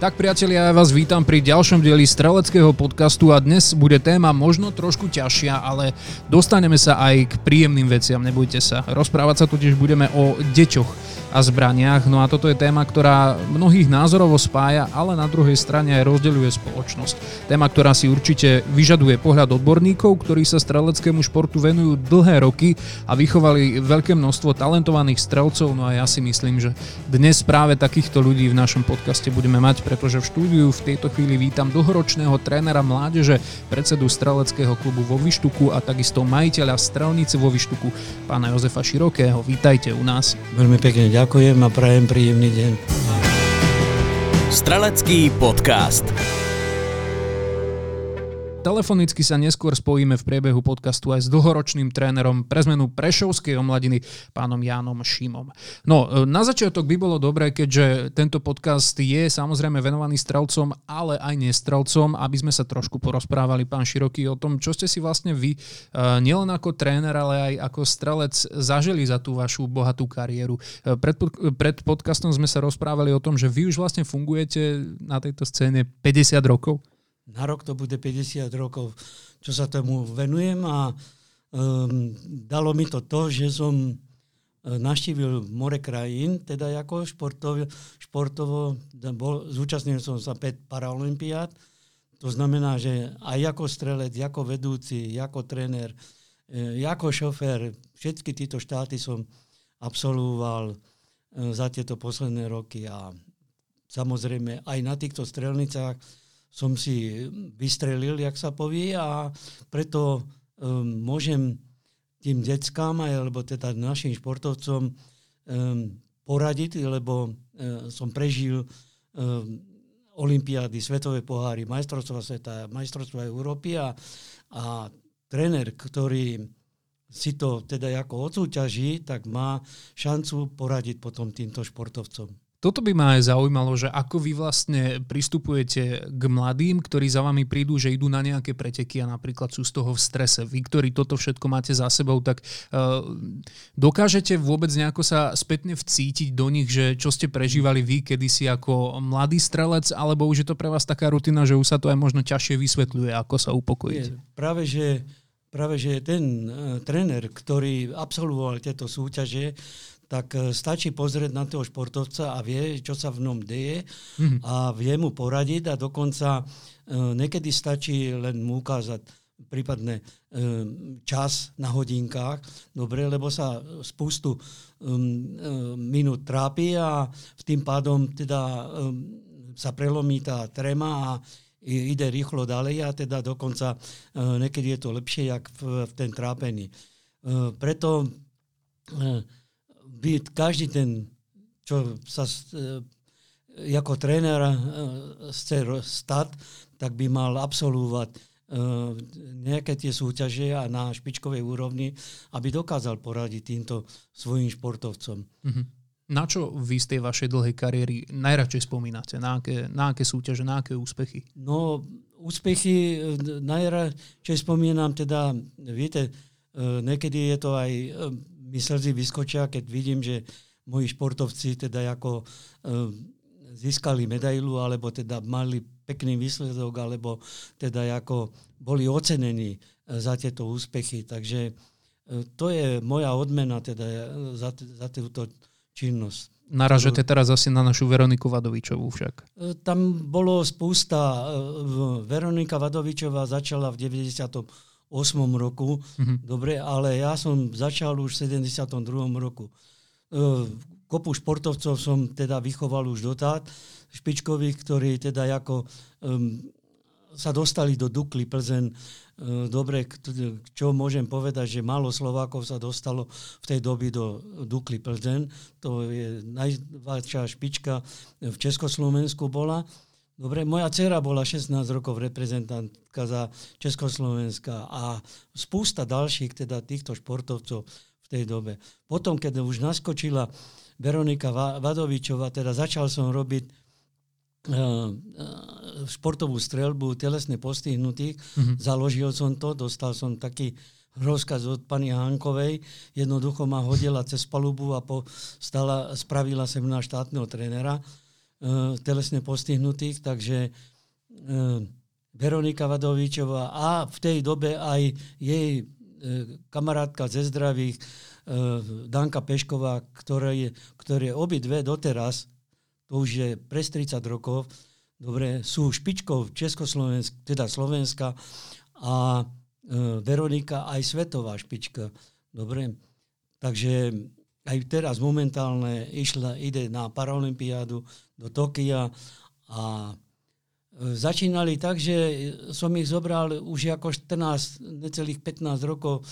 Tak priatelia, ja vás vítam pri ďalšom dieli streleckého podcastu a dnes bude téma možno trošku ťažšia, ale dostaneme sa aj k príjemným veciam, nebojte sa. Rozprávať sa totiž budeme o deťoch a zbraniach. No a toto je téma, ktorá mnohých názorovo spája, ale na druhej strane aj rozdeľuje spoločnosť. Téma, ktorá si určite vyžaduje pohľad odborníkov, ktorí sa streleckému športu venujú dlhé roky a vychovali veľké množstvo talentovaných strelcov. No a ja si myslím, že dnes práve takýchto ľudí v našom podcaste budeme mať, pretože v štúdiu v tejto chvíli vítam dlhoročného trénera mládeže, predsedu streleckého klubu vo Vyštuku a takisto majiteľa strelnice vo Vyštuku, pána Jozefa Širokého. Vítajte u nás. Veľmi pekne ďakujem a prajem príjemný deň. Strelecký podcast. Telefonicky sa neskôr spojíme v priebehu podcastu aj s dlhoročným trénerom pre zmenu Prešovskej omladiny, pánom Jánom Šimom. No, e, na začiatok by bolo dobré, keďže tento podcast je samozrejme venovaný strelcom, ale aj nestrelcom, aby sme sa trošku porozprávali, pán Široký, o tom, čo ste si vlastne vy, e, nielen ako tréner, ale aj ako strelec zažili za tú vašu bohatú kariéru. E, pred, pred podcastom sme sa rozprávali o tom, že vy už vlastne fungujete na tejto scéne 50 rokov na rok to bude 50 rokov, čo sa tomu venujem a um, dalo mi to to, že som e, naštívil more krajín, teda ako športov, športovo, bol, zúčastnil som sa 5 paraolimpiád, to znamená, že aj ako strelec, ako vedúci, ako tréner, e, ako šofér, všetky tieto štáty som absolvoval e, za tieto posledné roky a samozrejme aj na týchto strelnicách som si vystrelil, jak sa povie, a preto um, môžem tým deckám, alebo teda našim športovcom um, poradiť, lebo um, som prežil um, olympiády, svetové poháry, majstrovstva sveta, majstrovstva Európy a, a tréner, ktorý si to teda ako odsúťaží, tak má šancu poradiť potom týmto športovcom. Toto by ma aj zaujímalo, že ako vy vlastne pristupujete k mladým, ktorí za vami prídu, že idú na nejaké preteky a napríklad sú z toho v strese. Vy, ktorí toto všetko máte za sebou, tak uh, dokážete vôbec nejako sa spätne vcítiť do nich, že čo ste prežívali vy kedysi ako mladý strelec, alebo už je to pre vás taká rutina, že už sa to aj možno ťažšie vysvetľuje, ako sa upokojíte? Nie, práve, že, práve, že ten uh, tréner, ktorý absolvoval tieto súťaže, tak e, stačí pozrieť na toho športovca a vie, čo sa v ňom deje mm-hmm. a vie mu poradiť a dokonca e, niekedy stačí len mu ukázať prípadne e, čas na hodinkách, dobre, lebo sa spustu minút trápi a v tým pádom teda sa prelomí tá trema a ide rýchlo ďalej a teda dokonca niekedy je to lepšie, jak v, v ten trápení. Preto by každý ten, čo sa e, ako tréner e, chce stať, tak by mal absolvovať e, nejaké tie súťaže a na špičkovej úrovni, aby dokázal poradiť týmto svojim športovcom. Mm-hmm. Na čo vy z tej vašej dlhej kariéry najradšej spomínate? Na aké, na aké súťaže, na aké úspechy? No, úspechy najradšej spomínam teda, viete, niekedy je to aj mi slzy vyskočia, keď vidím, že moji športovci teda ako e, získali medailu, alebo teda mali pekný výsledok, alebo teda ako boli ocenení e, za tieto úspechy. Takže e, to je moja odmena teda za, za túto činnosť. Naražete teraz asi na našu Veroniku Vadovičovú však. Tam bolo spústa. Veronika Vadovičová začala v 90 roku, mm-hmm. dobre, ale ja som začal už v 72. roku. E, kopu športovcov som teda vychoval už dotát, špičkových, ktorí teda ako um, sa dostali do Dukly Plzen. Uh, dobre, čo môžem povedať, že málo Slovákov sa dostalo v tej doby do Dukly Plzen. To je najväčšia špička v Československu bola. Dobre, moja dcera bola 16 rokov reprezentantka za Československa a spústa ďalších teda týchto športovcov v tej dobe. Potom, keď už naskočila Veronika Vadovičová, teda začal som robiť uh, športovú strelbu telesne postihnutých. Mm-hmm. Založil som to, dostal som taký rozkaz od pani Hankovej. Jednoducho ma hodila cez palubu a po, stala, spravila sem na štátneho trénera telesne postihnutých, takže uh, Veronika Vadovičová a v tej dobe aj jej uh, kamarátka ze zdravých Danka Pešková, ktoré, ktoré obidve doteraz, to už je pres 30 rokov, dobre, sú špičkou Československa, teda Slovenska a Veronika aj svetová špička. Dobre, takže aj teraz momentálne išla, ide na Paralympiádu do Tokia a e, začínali tak, že som ich zobral už ako 14, necelých 15 rokov e,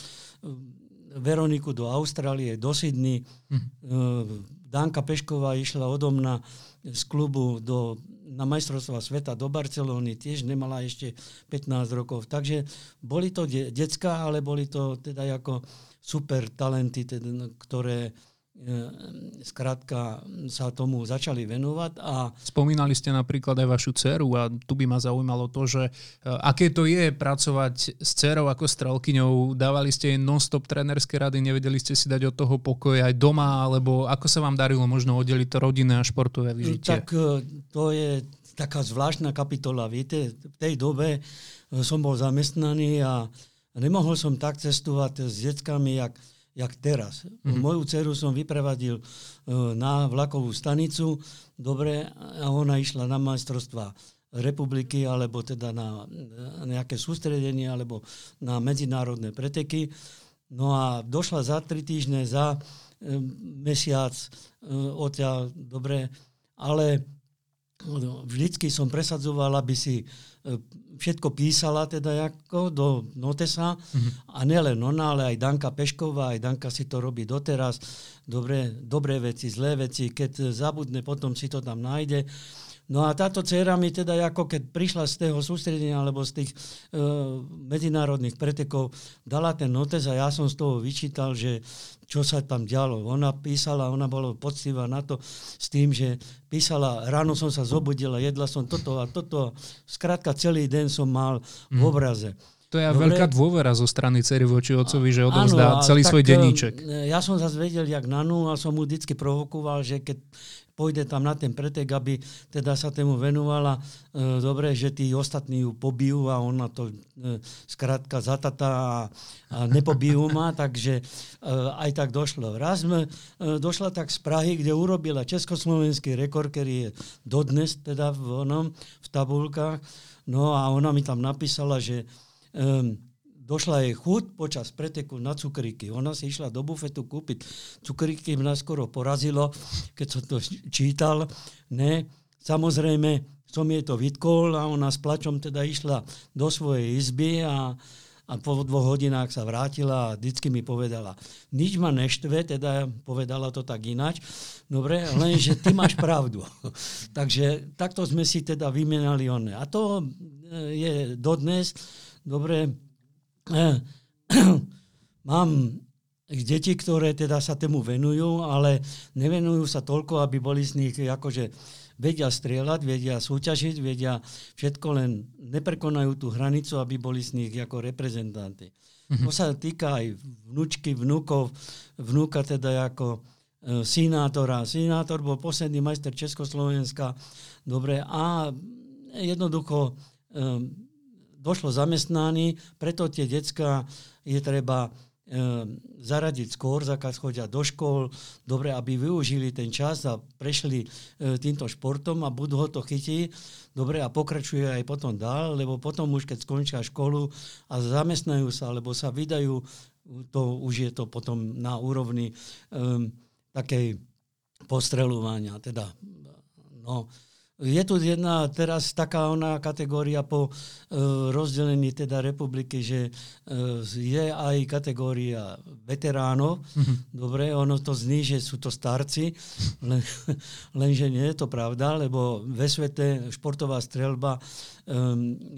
Veroniku do Austrálie, do Sydney. Hm. Danka Pešková išla odo mňa z klubu do, na majstrovstva sveta do Barcelóny, tiež nemala ešte 15 rokov. Takže boli to de- decka, ale boli to teda ako super talenty, teda, ktoré skrátka sa tomu začali venovať. A... Spomínali ste napríklad aj vašu dceru a tu by ma zaujímalo to, že e, aké to je pracovať s dcerou ako strelkyňou. Dávali ste jej non-stop trénerské rady, nevedeli ste si dať od toho pokoj aj doma, alebo ako sa vám darilo možno oddeliť to rodinné a športové vyžitie? Tak e, to je taká zvláštna kapitola. Viete, v tej dobe e, som bol zamestnaný a nemohol som tak cestovať s deckami, jak jak teraz. Mm-hmm. Moju dceru som vyprevadil uh, na vlakovú stanicu, dobre, a ona išla na majstrovstva republiky, alebo teda na, nejaké sústredenie, alebo na medzinárodné preteky. No a došla za tri týždne, za um, mesiac uh, odtiaľ, dobre, ale vždycky som presadzoval, aby si všetko písala teda ako do notesa mm-hmm. a nielen ona, ale aj Danka Pešková, aj Danka si to robí doteraz, dobré, dobré veci, zlé veci, keď zabudne, potom si to tam nájde. No a táto dcera mi teda, ako keď prišla z toho sústredenia alebo z tých uh, medzinárodných pretekov, dala ten notes a ja som z toho vyčítal, že čo sa tam dialo. Ona písala, ona bola poctivá na to s tým, že písala, ráno som sa zobudila, jedla som toto a toto. Skrátka celý deň som mal v mhm. obraze. To je Dobre. veľká dôvera zo strany cery voči otcovi, že odovzdá celý svoj denníček. E, ja som zase vedel, jak Nanu, a som mu vždy provokoval, že keď pôjde tam na ten pretek, aby teda sa tému venovala. E, dobre, že tí ostatní ju pobijú a ona to e, skrátka zatatá a, a nepobijú ma, takže e, aj tak došlo. Raz sme, e, došla tak z Prahy, kde urobila československý rekord, ktorý je dodnes teda v, onom, v tabulkách. No a ona mi tam napísala, že e, došla jej chuť počas preteku na cukríky. Ona si išla do bufetu kúpiť cukríky, mňa skoro porazilo, keď som to čítal. Ne, samozrejme som jej to vytkol a ona s plačom teda išla do svojej izby a, a po dvoch hodinách sa vrátila a vždycky mi povedala, nič ma neštve, teda povedala to tak inač, dobre, lenže ty máš pravdu. Takže takto sme si teda vymenali one. A to e, je dodnes, dobre, mám deti, ktoré teda sa tomu venujú, ale nevenujú sa toľko, aby boli z nich akože vedia strieľať, vedia súťažiť, vedia všetko, len neprekonajú tú hranicu, aby boli z nich ako reprezentanty. Mm-hmm. To sa týka aj vnúčky, vnúkov, vnúka teda ako e, sinátora. Sinátor bol posledný majster Československa, dobre, a jednoducho e, došlo zamestnaní, preto tie decka je treba e, zaradiť skôr, zakaz chodia do škôl, dobre, aby využili ten čas a prešli e, týmto športom a budú ho to chytiť, dobre, a pokračuje aj potom dál, lebo potom už keď skončia školu a zamestnajú sa, alebo sa vydajú, to už je to potom na úrovni um, takej postreľovania, teda no, je tu jedna teraz taká ona kategória po e, rozdelení teda republiky, že e, je aj kategória veteránov. Mm-hmm. Dobre, ono to zní, že sú to starci, len, lenže nie je to pravda, lebo ve svete športová strelba e,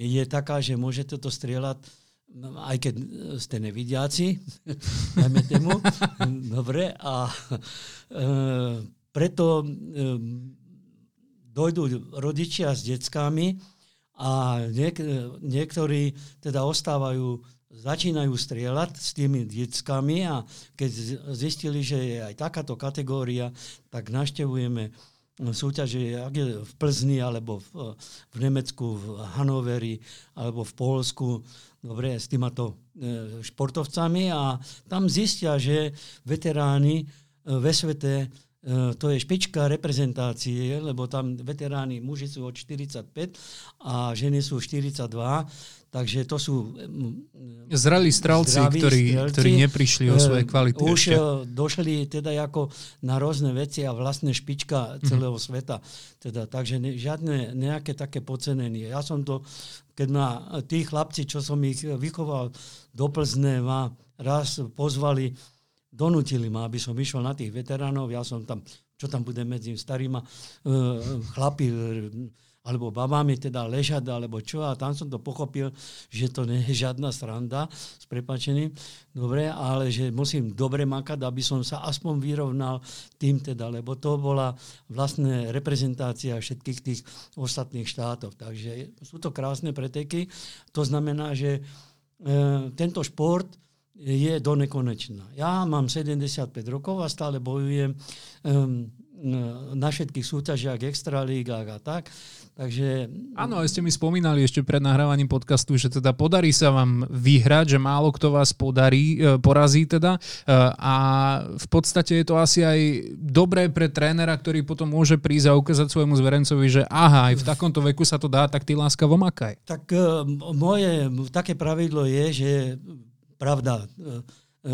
je taká, že môžete to strieľať aj keď ste nevidiaci, dajme tému. Dobre, a e, preto e, dojdú rodičia s deckami a niek- niektorí teda ostávajú, začínajú strieľať s tými deckami a keď zistili, že je aj takáto kategória, tak naštevujeme súťaže, ak je v Plzni, alebo v, v Nemecku, v Hanoveri, alebo v Polsku, dobre, s týmato e, športovcami a tam zistia, že veteráni e, ve svete to je špička reprezentácie, lebo tam veteráni muži sú od 45 a ženy sú 42, takže to sú zrelí strelci, ktorí, strelci, ktorí neprišli o svoje kvality. Už ešte. E, došli teda ako na rôzne veci a vlastne špička celého mm-hmm. sveta. Teda, takže ne, žiadne nejaké také pocenenie. Ja som to, keď ma tí chlapci, čo som ich vychoval do Plzne, ma raz pozvali donútili ma, aby som išiel na tých veteránov, ja som tam, čo tam bude medzi starýma uh, chlapi, alebo babami teda ležať, alebo čo, a tam som to pochopil, že to nie je žiadna sranda, s prepačením, dobre, ale že musím dobre makať, aby som sa aspoň vyrovnal tým teda, lebo to bola vlastne reprezentácia všetkých tých ostatných štátov. Takže sú to krásne preteky, to znamená, že e, tento šport je do nekonečná. Ja mám 75 rokov a stále bojujem um, na všetkých súťažiach, extralígach a tak. Takže... Áno, ste mi spomínali ešte pred nahrávaním podcastu, že teda podarí sa vám vyhrať, že málo kto vás podarí, e, porazí teda. E, a v podstate je to asi aj dobré pre trénera, ktorý potom môže prísť a ukázať svojmu zverencovi, že aha, aj v takomto veku sa to dá, tak ty láskavo makaj. Tak e, moje také pravidlo je, že pravda, e,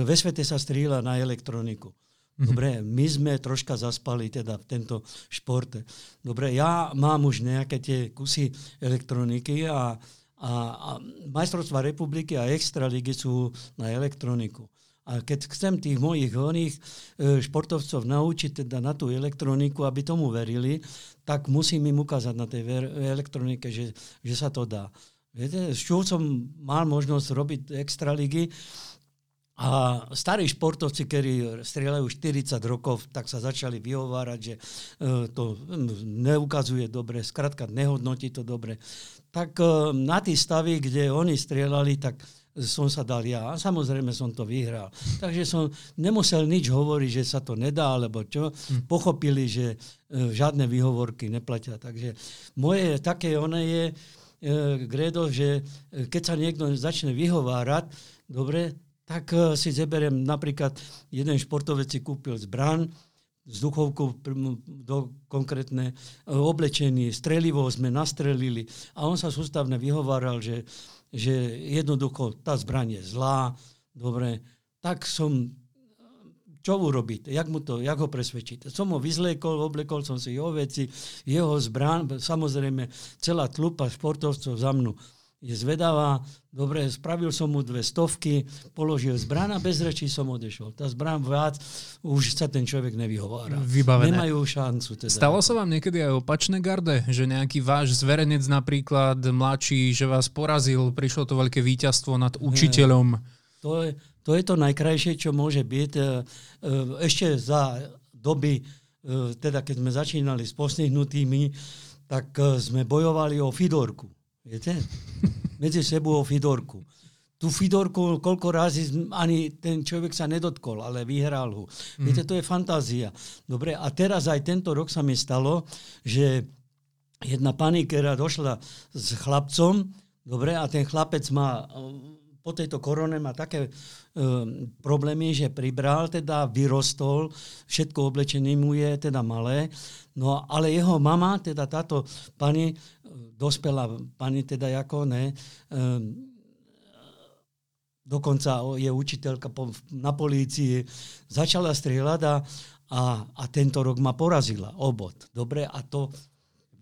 ve svete sa strieľa na elektroniku. Mhm. Dobre, my sme troška zaspali teda v tento športe. Dobre, ja mám už nejaké tie kusy elektroniky a, a, a majstrovstva republiky a extraligy sú na elektroniku. A keď chcem tých mojich oných e, športovcov naučiť teda na tú elektroniku, aby tomu verili, tak musím im ukázať na tej elektronike, že, že sa to dá. Viete, s som mal možnosť robiť extraligy a starí športovci, ktorí strieľajú 40 rokov, tak sa začali vyhovárať, že e, to neukazuje dobre, skrátka nehodnotí to dobre. Tak e, na tí stavy, kde oni strieľali, tak som sa dal ja. A samozrejme som to vyhral. Takže som nemusel nič hovoriť, že sa to nedá, alebo čo. Hm. Pochopili, že e, žiadne výhovorky neplatia. Takže moje také one je, Gredo, že e, keď sa niekto začne vyhovárať, dobre, tak e, si zeberiem napríklad, jeden športovec si kúpil zbran, s duchovkou do konkrétne oblečenie, strelivo sme nastrelili a on sa sústavne vyhováral, že, že jednoducho tá zbraň je zlá, dobre, tak som čo urobiť? Jak, mu to, jak ho presvedčiť? Som ho vyzliekol, oblekol som si jeho veci, jeho zbrán, samozrejme celá tlupa športovcov za mnou je zvedavá. Dobre, spravil som mu dve stovky, položil zbrán a bez rečí som odešol. Tá zbrán viac, už sa ten človek nevyhovára. Vybavené. Nemajú šancu. Teda. Stalo sa vám niekedy aj opačné garde? Že nejaký váš zverenec napríklad, mladší, že vás porazil, prišlo to veľké víťazstvo nad učiteľom? To je, to je to najkrajšie, čo môže byť. E, e, ešte za doby, e, teda keď sme začínali s postihnutými, tak sme bojovali o Fidorku. Viete? Medzi sebou o Fidorku. Tú Fidorku koľko razy ani ten človek sa nedotkol, ale vyhral ho. Mm. Viete, to je fantázia. Dobre, a teraz aj tento rok sa mi stalo, že jedna pani, ktorá došla s chlapcom, dobre, a ten chlapec má po tejto korone má také e, problémy, že pribral, teda vyrostol, všetko oblečené mu je teda malé, no ale jeho mama, teda táto pani, e, dospela pani teda ako ne, e, dokonca je učiteľka na polícii, začala strieľať a, a, a tento rok ma porazila obod. Dobre, a to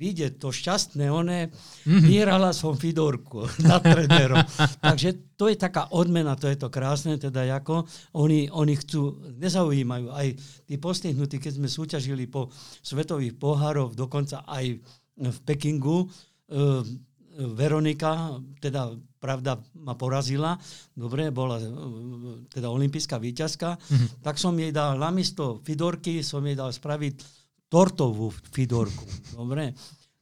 vidieť to šťastné, one, mm-hmm. vyhrala som Fidorku nad trénerom. Takže to je taká odmena, to je to krásne, teda ako oni, oni chcú, nezaujímajú aj tí postihnutí, keď sme súťažili po svetových pohárov, dokonca aj v Pekingu, e, Veronika, teda pravda ma porazila, dobre, bola e, teda olimpijská víťazka, mm-hmm. tak som jej dal namiesto Fidorky, som jej dal spraviť tortovú Fidorku, dobre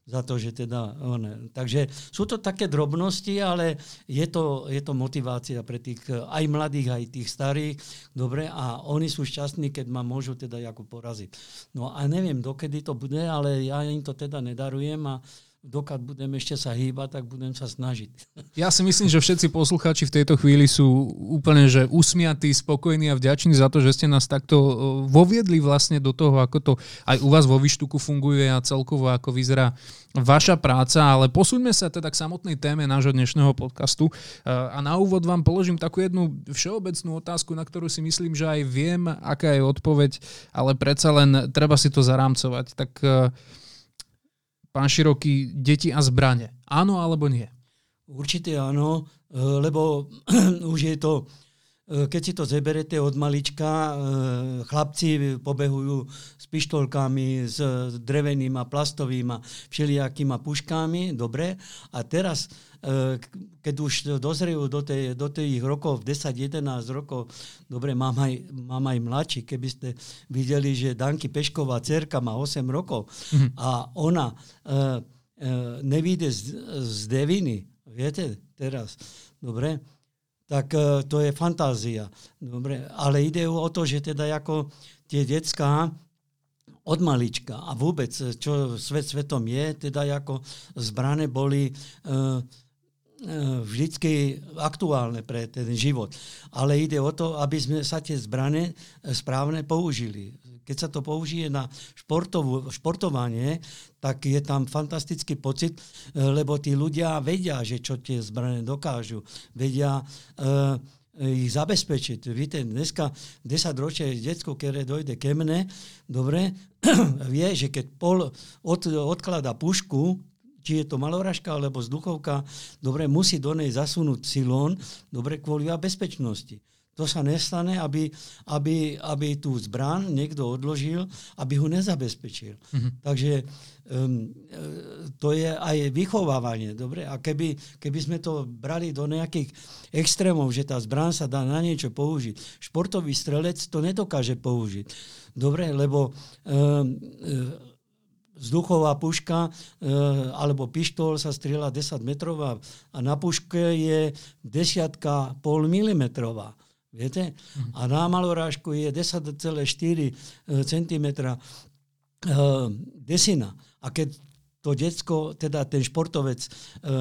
za to, že teda... On, takže sú to také drobnosti, ale je to, je to motivácia pre tých aj mladých, aj tých starých. Dobre, a oni sú šťastní, keď ma môžu teda poraziť. No a neviem, dokedy to bude, ale ja im to teda nedarujem a dokiaľ budem ešte sa hýbať, tak budem sa snažiť. Ja si myslím, že všetci poslucháči v tejto chvíli sú úplne že usmiatí, spokojní a vďační za to, že ste nás takto e, voviedli vlastne do toho, ako to aj u vás vo Vyštuku funguje a celkovo ako vyzerá vaša práca, ale posúďme sa teda k samotnej téme nášho dnešného podcastu e, a na úvod vám položím takú jednu všeobecnú otázku, na ktorú si myslím, že aj viem, aká je odpoveď, ale predsa len treba si to zarámcovať. Tak e, pán Široký, deti a zbranie. Áno alebo nie? Určite áno, e, lebo už je to, keď si to zeberete od malička, e, chlapci pobehujú s pištolkami, s drevenými, plastovými, všelijakými puškami, dobre. A teraz Eh, keď už dozrejú do, tej, do tých rokov, 10-11 rokov, dobre, mám aj, mám aj mladší, keby ste videli, že Danky Pešková cerka má 8 rokov mm-hmm. a ona nevíde z, z deviny, viete, teraz, dobre, tak uh, to je fantázia. Dobre, ale ide o to, že teda ako tie decká od malička a vôbec, čo svet svetom je, teda ako zbrane boli uh, E, vždycky aktuálne pre ten život. Ale ide o to, aby sme sa tie zbrane e, správne použili. Keď sa to použije na športovú, športovanie, tak je tam fantastický pocit, e, lebo tí ľudia vedia, že čo tie zbrane dokážu. Vedia uh, ich zabezpečiť. Víte, dneska 10 ročie detsko, ktoré dojde ke mne, dobre, vie, že keď pol od, odklada pušku, či je to maloražka alebo vzduchovka, dobre, musí do nej zasunúť silón, dobre, kvôli bezpečnosti. To sa nestane, aby, aby, aby tú zbran niekto odložil, aby ho nezabezpečil. Mm-hmm. Takže um, to je aj vychovávanie. Dobre? A keby, keby sme to brali do nejakých extrémov, že tá zbran sa dá na niečo použiť, športový strelec to nedokáže použiť. Dobre, lebo um, vzduchová puška e, alebo pištol sa strieľa 10 metrová a na puške je desiatka pol milimetrová. Viete? Mhm. A na malorážku je 10,4 cm e, desina. A keď to decko, teda ten športovec e,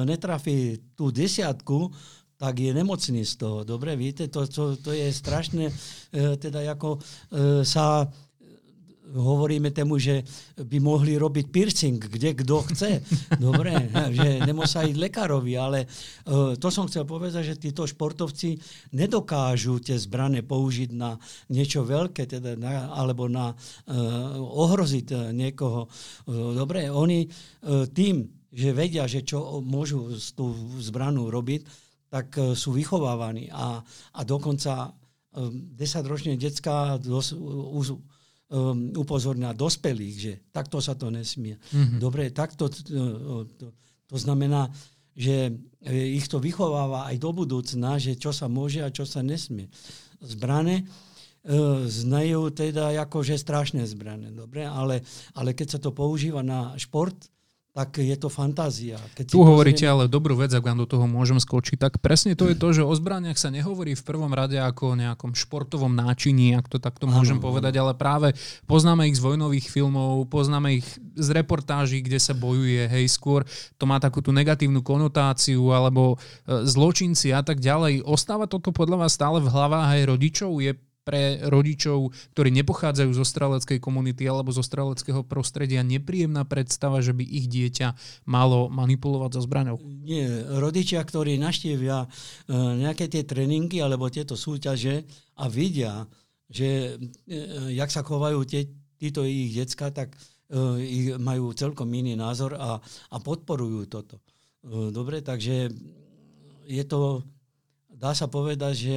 netrafí tú desiatku, tak je nemocný z toho. Dobre, víte, to, to, to je strašné, e, teda ako e, sa hovoríme tomu, že by mohli robiť piercing, kde kto chce. Dobre, že nemusí ísť lekárovi, ale uh, to som chcel povedať, že títo športovci nedokážu tie zbrane použiť na niečo veľké, teda na, alebo na uh, ohroziť niekoho. Uh, dobre, oni uh, tým, že vedia, že čo môžu s tú zbranu robiť, tak uh, sú vychovávaní a, a dokonca 10-ročné detská um, upozorňa dospelých, že takto sa to nesmie. Mm-hmm. Dobre, takto to, to, to znamená, že e, ich to vychováva aj do budúcna, že čo sa môže a čo sa nesmie. Zbrane uh, znajú teda akože strašné zbrane, dobre, ale, ale keď sa to používa na šport, tak je to fantázia. Keď tu hovoríte pozrieme... ale dobrú vec, ak vám do toho môžem skočiť, tak presne to je to, že o zbraniach sa nehovorí v prvom rade ako o nejakom športovom náčiní, ak to takto môžem ano, povedať, ale práve poznáme ich z vojnových filmov, poznáme ich z reportáží, kde sa bojuje, hej, skôr to má takú tú negatívnu konotáciu, alebo e, zločinci a tak ďalej. Ostáva toto podľa vás stále v hlavách aj rodičov? Je pre rodičov, ktorí nepochádzajú zo streleckej komunity alebo zo streleckého prostredia nepríjemná predstava, že by ich dieťa malo manipulovať so zbraňou? Nie, rodičia, ktorí naštívia e, nejaké tie tréningy alebo tieto súťaže a vidia, že e, jak sa chovajú tie, títo ich decka, tak majú celkom iný názor a, a podporujú toto. Dobre, takže je to, dá sa povedať, že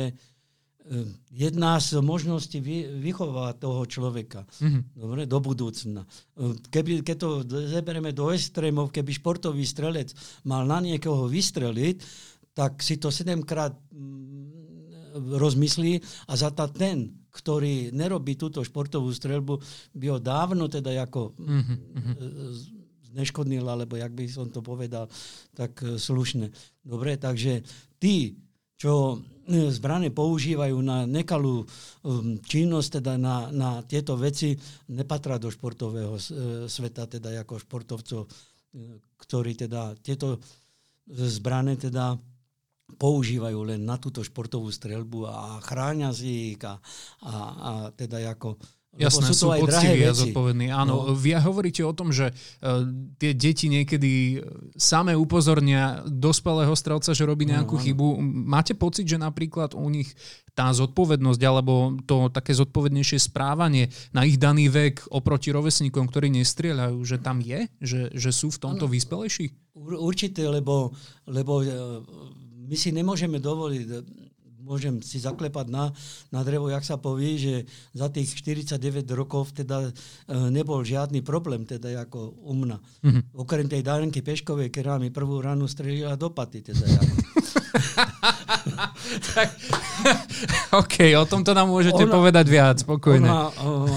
jedna z možností vychovať toho človeka mm-hmm. dobre, do budúcna. Keby, keď to zeberieme do extrémov, keby športový strelec mal na niekoho vystreliť, tak si to sedemkrát rozmyslí a za ta ten, ktorý nerobí túto športovú strelbu, by ho dávno teda ako mm-hmm. neškodnil, alebo jak by som to povedal, tak e, slušne. Dobre, takže tí, čo e, zbrane používajú na nekalú um, činnosť, teda na, na tieto veci, nepatria do športového sveta, teda ako športovcov, ktorí teda tieto zbrane teda používajú len na túto športovú streľbu a chráňa si ich a, a, a teda ako Jasné, sú, sú poctiví a zodpovední. Áno, no. vy hovoríte o tom, že uh, tie deti niekedy same upozornia dospelého strelca, že robí nejakú no, chybu. Máte pocit, že napríklad u nich tá zodpovednosť alebo to také zodpovednejšie správanie na ich daný vek oproti rovesníkom, ktorí nestrieľajú, že tam je? Že, že sú v tomto ano, vyspelejší? Určite, lebo, lebo e, my si nemôžeme dovoliť, môžem si zaklepať na, na drevo, jak sa povie, že za tých 49 rokov teda e, nebol žiadny problém, teda ako u mňa. Mm-hmm. Okrem tej Dárenky Peškovej, ktorá mi prvú ranu strelila do paty. Teda ako. tak, OK, o tomto nám môžete ona, povedať viac, spokojne. Ona,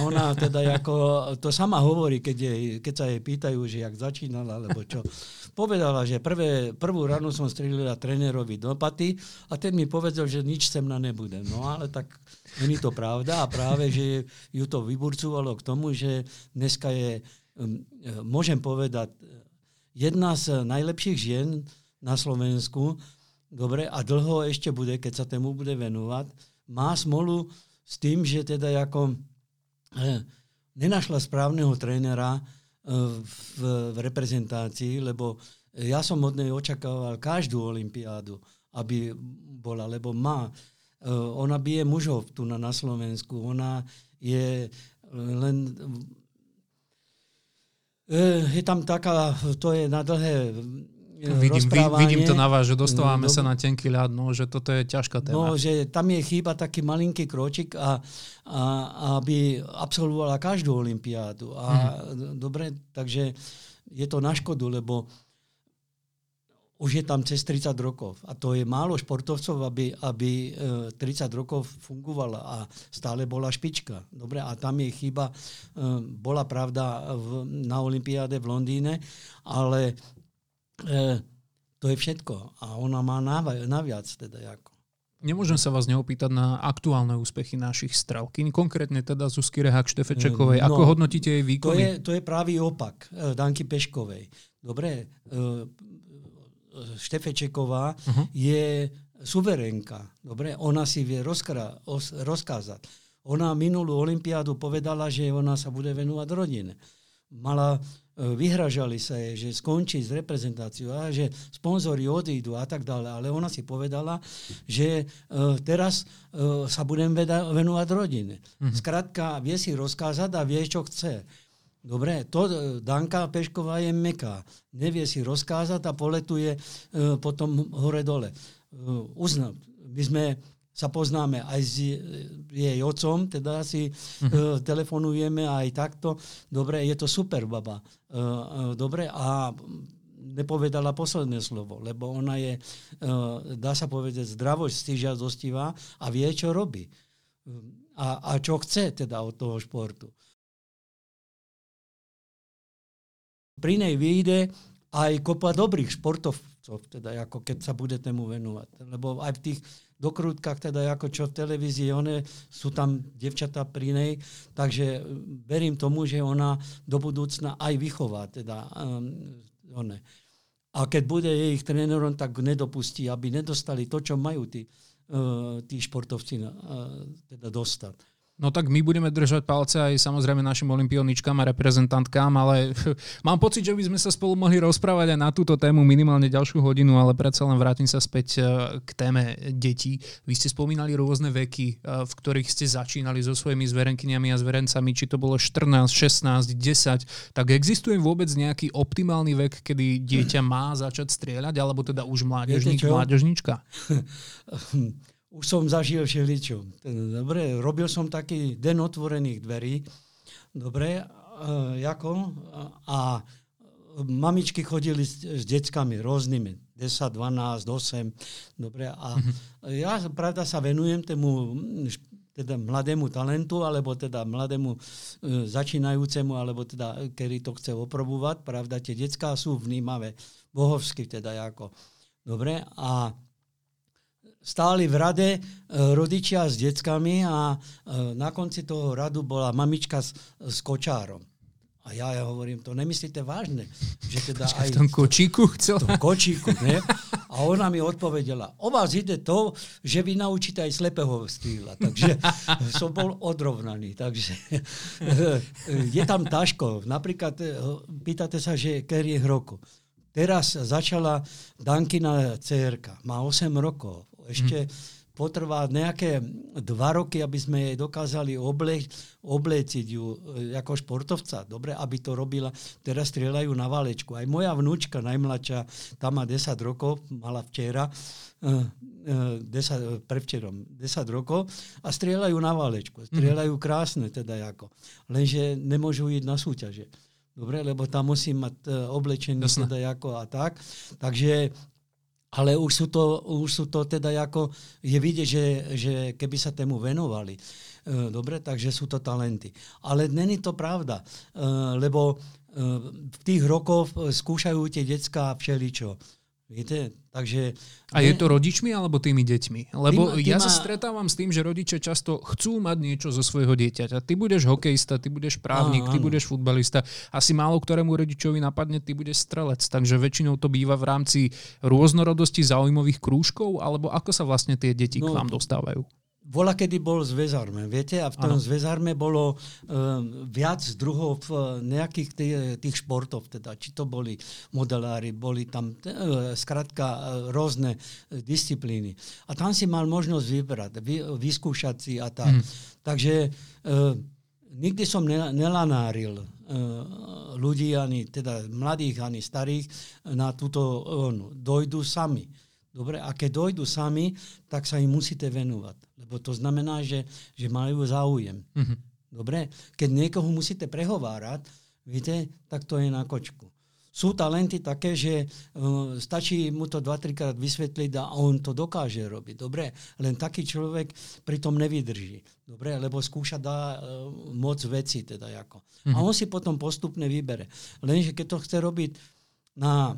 ona teda ako, to sama hovorí, keď, je, keď sa jej pýtajú, že jak začínala, alebo čo. Povedala, že prvé, prvú ranu som strelila trénerovi do paty a ten mi povedal, že nič sem na nebude. No ale tak není to pravda a práve, že ju to vyburcovalo k tomu, že dneska je, um, môžem povedať, jedna z najlepších žien na Slovensku, dobre, a dlho ešte bude, keď sa tému bude venovať, má smolu s tým, že teda ako eh, nenašla správneho trénera eh, v, v reprezentácii, lebo ja som od nej očakával každú olimpiádu, aby bola, lebo má. Eh, ona bije mužov tu na, na Slovensku, ona je len je tam taká, to je na dlhé vidím, vidím to na vás, že dostávame no, sa na tenký ľad, no, že toto je ťažká téma. No, že tam je chýba taký malinký kročik, a, a, aby absolvovala každú olimpiádu. A hmm. dobre, takže je to na škodu, lebo už je tam cez 30 rokov. A to je málo športovcov, aby, aby 30 e, rokov fungovala a stále bola špička. Dobre, a tam je chyba, e, bola pravda v, na Olympiáde v Londýne, ale e, to je všetko. A ona má naviac teda ako. Nemôžem sa vás neopýtať na aktuálne úspechy našich strelkyň, konkrétne teda Zuzky Rehak Štefečekovej. Ako no, hodnotíte jej výkony? To je, to je pravý opak e, Danky Peškovej. Dobre, e, Štefečeková uh-huh. je suverénka. Dobre, ona si vie rozkra, os, rozkázať. Ona minulú olympiádu povedala, že ona sa bude venovať rodine. Mala E, vyhražali sa jej, že skončí s reprezentáciou a že sponzori odídu a tak ďalej. Ale ona si povedala, že uh, teraz uh, sa budem venovať rodine. Mm-hmm. Skrátka, vie si rozkázať a vie, čo chce. Dobre, to Danka Pešková je meká. Nevie si rozkázať a poletuje potom hore-dole. Uznám, my sme sa poznáme aj s jej otcom, teda si uh-huh. uh, telefonujeme aj takto. Dobre, je to super baba. Uh, uh, dobre, a nepovedala posledné slovo, lebo ona je, uh, dá sa povedať, zdravosť stižadostivá a vie, čo robí. A, a čo chce teda od toho športu. Pri nej vyjde aj kopa dobrých športovcov, teda ako keď sa bude tému venovať. Lebo aj v tých dokrutkách, teda ako čo v televízii, one sú tam devčatá pri nej, takže verím tomu, že ona do budúcna aj vychová. Teda, um, one. A keď bude ich trénerom, tak nedopustí, aby nedostali to, čo majú tí, uh, tí športovci uh, teda dostať. No tak my budeme držať palce aj samozrejme našim olimpioničkám a reprezentantkám, ale mám pocit, že by sme sa spolu mohli rozprávať aj na túto tému minimálne ďalšiu hodinu, ale predsa len vrátim sa späť e, k téme detí. Vy ste spomínali rôzne veky, e, v ktorých ste začínali so svojimi zverenkyniami a zverencami, či to bolo 14, 16, 10, tak existuje vôbec nejaký optimálny vek, kedy dieťa má začať strieľať, alebo teda už mládežník, mládežníčka? už som zažil všeličo. Dobre, robil som taký den otvorených dverí. Dobre, uh, ako? A mamičky chodili s, s deckami rôznymi, 10, 12, 8, dobre, a mm-hmm. ja pravda sa venujem tému teda mladému talentu, alebo teda mladému e, začínajúcemu, alebo teda, ktorý to chce oprobovať. Pravda, tie detská sú vnímavé, bohovsky teda ako. Dobre, a stáli v rade e, rodičia s deckami a e, na konci toho radu bola mamička s, s kočárom. A ja, ja hovorím, to nemyslíte vážne? Že teda aj v tom kočíku chcel? V tom kočíku, ne? A ona mi odpovedela, o vás ide to, že vy naučíte aj slepého stýla. Takže som bol odrovnaný. Takže je tam taško. Napríklad e, pýtate sa, že keriech roku. Teraz začala Dankina cerka. Má 8 rokov ešte hmm. potrvá nejaké dva roky, aby sme jej dokázali oble, obleciť ju e, ako športovca. Dobre, aby to robila. Teraz strieľajú na válečku. Aj moja vnúčka, najmladšia, tam má 10 rokov, mala včera, uh, uh, 10, prevčerom 10 rokov a strieľajú na válečku. Mhm. Strieľajú krásne teda ako. Lenže nemôžu ísť na súťaže. Dobre, lebo tam musím mať uh, oblečenie teda ako a tak. Takže ale už sú to, už sú to teda ako, je vidieť, že, že keby sa tému venovali, e, dobre, takže sú to talenty. Ale není to pravda, e, lebo e, v tých rokoch skúšajú tie detská všeličo. Viete, takže... A je to rodičmi alebo tými deťmi? Lebo tým, tým ja sa stretávam s tým, že rodičia často chcú mať niečo zo svojho dieťaťa. Ty budeš hokejista, ty budeš právnik, áno, ty budeš futbalista. Asi málo ktorému rodičovi napadne, ty budeš strelec. Takže väčšinou to býva v rámci rôznorodosti zaujímavých krúžkov, alebo ako sa vlastne tie deti no, k vám dostávajú? Bola kedy bol zväzarme, viete? A v tom ano. zväzarme bolo um, viac druhov uh, nejakých tých, tých športov, teda, či to boli modelári, boli tam uh, skrátka uh, rôzne disciplíny. A tam si mal možnosť vybrať, vy, vyskúšať si a tak. Hmm. Takže uh, nikdy som ne, nelanáril uh, ľudí, ani teda mladých, ani starých na túto, uh, dojdu sami. Dobre, a keď dojdu sami, tak sa im musíte venovať lebo to znamená, že, že majú záujem. Mm-hmm. Dobre? Keď niekoho musíte prehovárať, viete, tak to je na kočku. Sú talenty také, že uh, stačí mu to 2-3 krát vysvetliť a on to dokáže robiť. Dobre, len taký človek pritom nevydrží. Dobre, lebo skúša dá uh, moc veci. Teda ako. Mm-hmm. A mhm. on si potom postupne vybere. Lenže keď to chce robiť na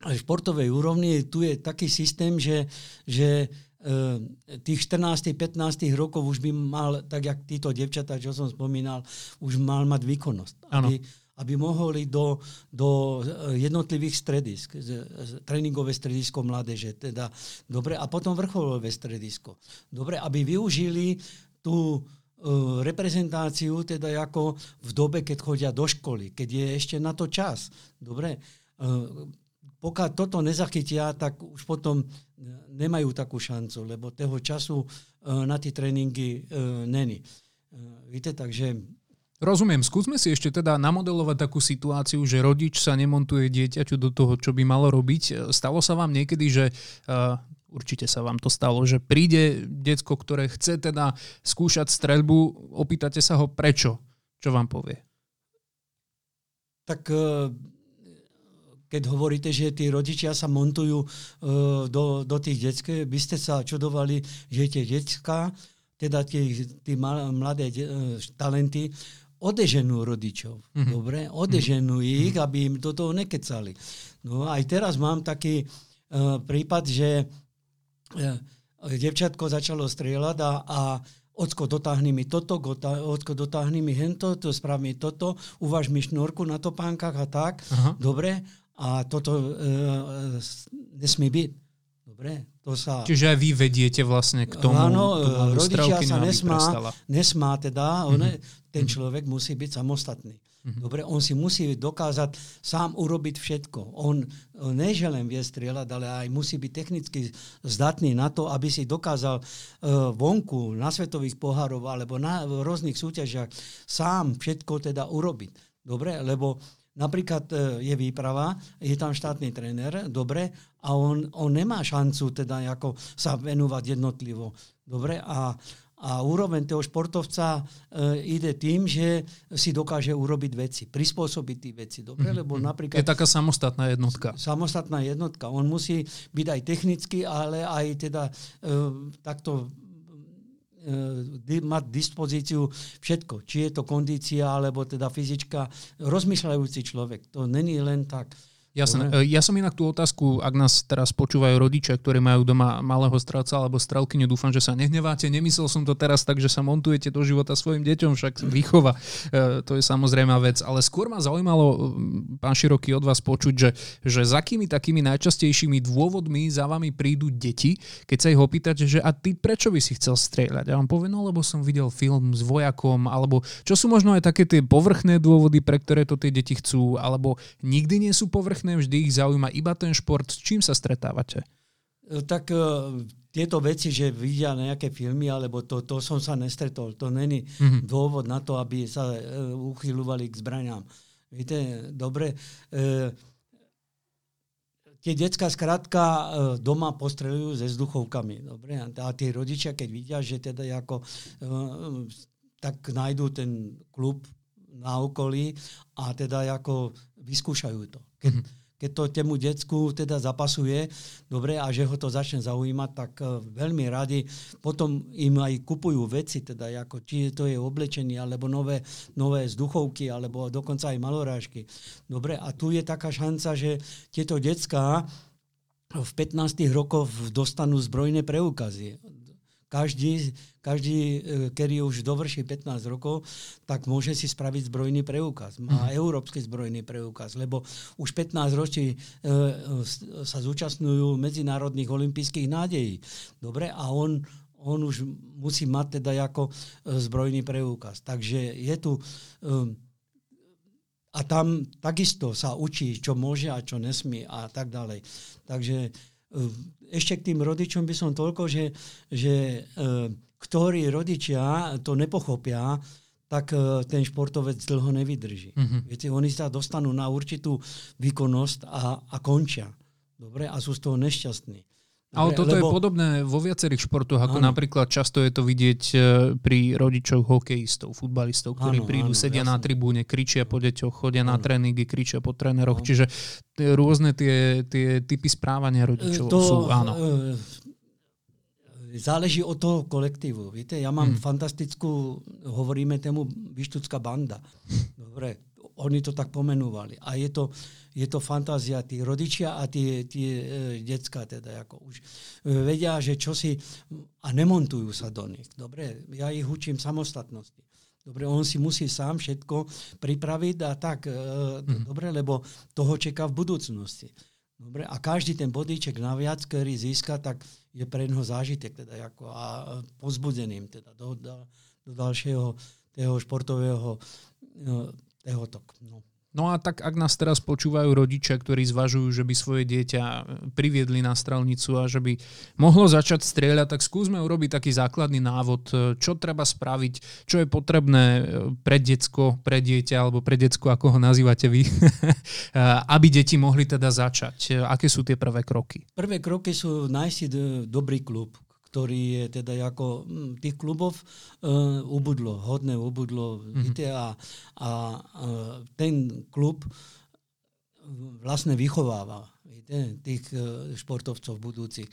športovej úrovni, tu je taký systém, že, že Ehm, tých 14-15 rokov už by mal, tak jak títo devčatá, čo som spomínal, už mal mať výkonnosť. Aby, aby mohli do, do eh, jednotlivých stredisk, tréningové stredisko mládeže, teda, dobre, a potom vrcholové stredisko. Dobre, aby využili tú uh, reprezentáciu, teda ako v dobe, keď chodia do školy, keď je ešte na to čas. Dobre, uh, pokiaľ toto nezachytia, tak už potom nemajú takú šancu, lebo toho času e, na tie tréningy e, není. Víte, takže... Rozumiem, skúsme si ešte teda namodelovať takú situáciu, že rodič sa nemontuje dieťaťu do toho, čo by malo robiť. Stalo sa vám niekedy, že určite sa vám to stalo, že príde decko, ktoré chce teda skúšať streľbu, opýtate sa ho prečo, čo vám povie? Tak keď hovoríte, že tí rodičia sa montujú uh, do, do tých detské, by ste sa čudovali, že tie detská, teda tie, tie mladé de, uh, talenty, odeženú rodičov. Mm-hmm. Dobre? Odeženú mm-hmm. ich, aby im do toho nekecali. No aj teraz mám taký uh, prípad, že uh, devčatko začalo strieľať a, a Ocko, dotáhni mi toto, ocko, dotáhni mi hento, to sprav mi toto, uvaž mi šnúrku na topánkach a tak. Aha. Dobre? A toto e, nesmí byť. Dobre, to sa... Čiže aj vy vediete vlastne k tomu, Áno, tomu rodičia sa nesmá, prestala. nesmá teda, mm-hmm. on, ten človek musí byť samostatný. Mm-hmm. Dobre, on si musí dokázať sám urobiť všetko. On, on nie že len vie strieľať, ale aj musí byť technicky zdatný na to, aby si dokázal uh, vonku na svetových pohárov alebo na v rôznych súťažiach sám všetko teda urobiť. Dobre, lebo Napríklad e, je výprava, je tam štátny tréner, dobre, a on, on nemá šancu teda ako sa venovať jednotlivo. Dobre, a, a úroveň toho športovca e, ide tým, že si dokáže urobiť veci, prispôsobiť tie veci. Dobre, mm-hmm. lebo napríklad... Je taká samostatná jednotka. Samostatná jednotka. On musí byť aj technicky, ale aj teda e, takto mať dispozíciu všetko. Či je to kondícia, alebo teda fyzička. Rozmýšľajúci človek. To není len tak. Jasné. Dobre. Ja som inak tú otázku, ak nás teraz počúvajú rodičia, ktorí majú doma malého strelca alebo strelkyňu, dúfam, že sa nehneváte. Nemyslel som to teraz tak, že sa montujete do života svojim deťom, však výchova, e, to je samozrejme vec. Ale skôr ma zaujímalo, pán Široký, od vás počuť, že, že za akými takými najčastejšími dôvodmi za vami prídu deti, keď sa ich opýtate, že a ty prečo by si chcel strieľať? Ja vám poviem, no lebo som videl film s vojakom, alebo čo sú možno aj také tie povrchné dôvody, pre ktoré to tie deti chcú, alebo nikdy nie sú povrchné pekné, vždy ich zaujíma iba ten šport. S čím sa stretávate? E, tak uh, tieto veci, že vidia nejaké filmy, alebo to, to som sa nestretol. To není mm-hmm. dôvod na to, aby sa uh, uchyľovali k zbraniam. Viete, dobre, uh, tie detská skrátka uh, doma postrelujú se vzduchovkami. Dobre? A tie rodičia, keď vidia, že teda ako, uh, tak nájdú ten klub na okolí a teda ako vyskúšajú to. Keď, mm-hmm. keď to tému decku teda zapasuje, dobre, a že ho to začne zaujímať, tak uh, veľmi radi potom im aj kupujú veci, teda ako, či to je oblečenie, alebo nové, nové vzduchovky, alebo dokonca aj malorážky. Dobre, a tu je taká šanca, že tieto decka v 15 rokoch dostanú zbrojné preukazy každý, každý, e, ktorý už dovrší 15 rokov, tak môže si spraviť zbrojný preukaz. Má mm. európsky zbrojný preukaz, lebo už 15 ročí e, e, sa zúčastňujú medzinárodných olympijských nádejí. Dobre, a on, on už musí mať teda ako zbrojný preukaz. Takže je tu... E, a tam takisto sa učí, čo môže a čo nesmí a tak ďalej. Takže ešte k tým rodičom by som toľko, že, že e, ktorí rodičia to nepochopia, tak e, ten športovec dlho nevydrží. Mm-hmm. Viete, oni sa dostanú na určitú výkonnosť a, a končia. Dobre? A sú z toho nešťastní. Ale toto lebo... je podobné vo viacerých športoch, ako áno. napríklad často je to vidieť e, pri rodičoch hokejistov, futbalistov, ktorí áno, prídu, áno, sedia jasne. na tribúne, kričia po deťoch, chodia áno. na tréningy, kričia po tréneroch. Áno. Čiže rôzne tie, tie typy správania rodičov to, sú, áno. E, záleží od toho kolektívu. Víte, ja mám hmm. fantastickú, hovoríme tému Vyštucká banda. Dobre, oni to tak pomenúvali. A je to, je to fantázia tí rodičia a tie, tie e, decka teda ako už e, vedia, že čo si a nemontujú sa do nich. Dobre, ja ich učím samostatnosti. Dobre, on si musí sám všetko pripraviť a tak, e, mm. dobre, lebo toho čaká v budúcnosti. Dobre, a každý ten bodíček naviac, ktorý získa, tak je pre neho zážitek teda ako a pozbudeným teda do, do, do ďalšieho toho športového no, tehotok. No. No a tak ak nás teraz počúvajú rodičia, ktorí zvažujú, že by svoje dieťa priviedli na strelnicu a že by mohlo začať strieľať, tak skúsme urobiť taký základný návod, čo treba spraviť, čo je potrebné pre decko, pre dieťa alebo pre decko, ako ho nazývate vy, aby deti mohli teda začať. Aké sú tie prvé kroky? Prvé kroky sú nájsť dobrý klub, ktorý je teda ako hm, tých klubov uh, ubudlo, hodne ubudlo. Mm-hmm. Víte, a, a uh, ten klub vlastne vychováva víte, tých uh, športovcov budúcich.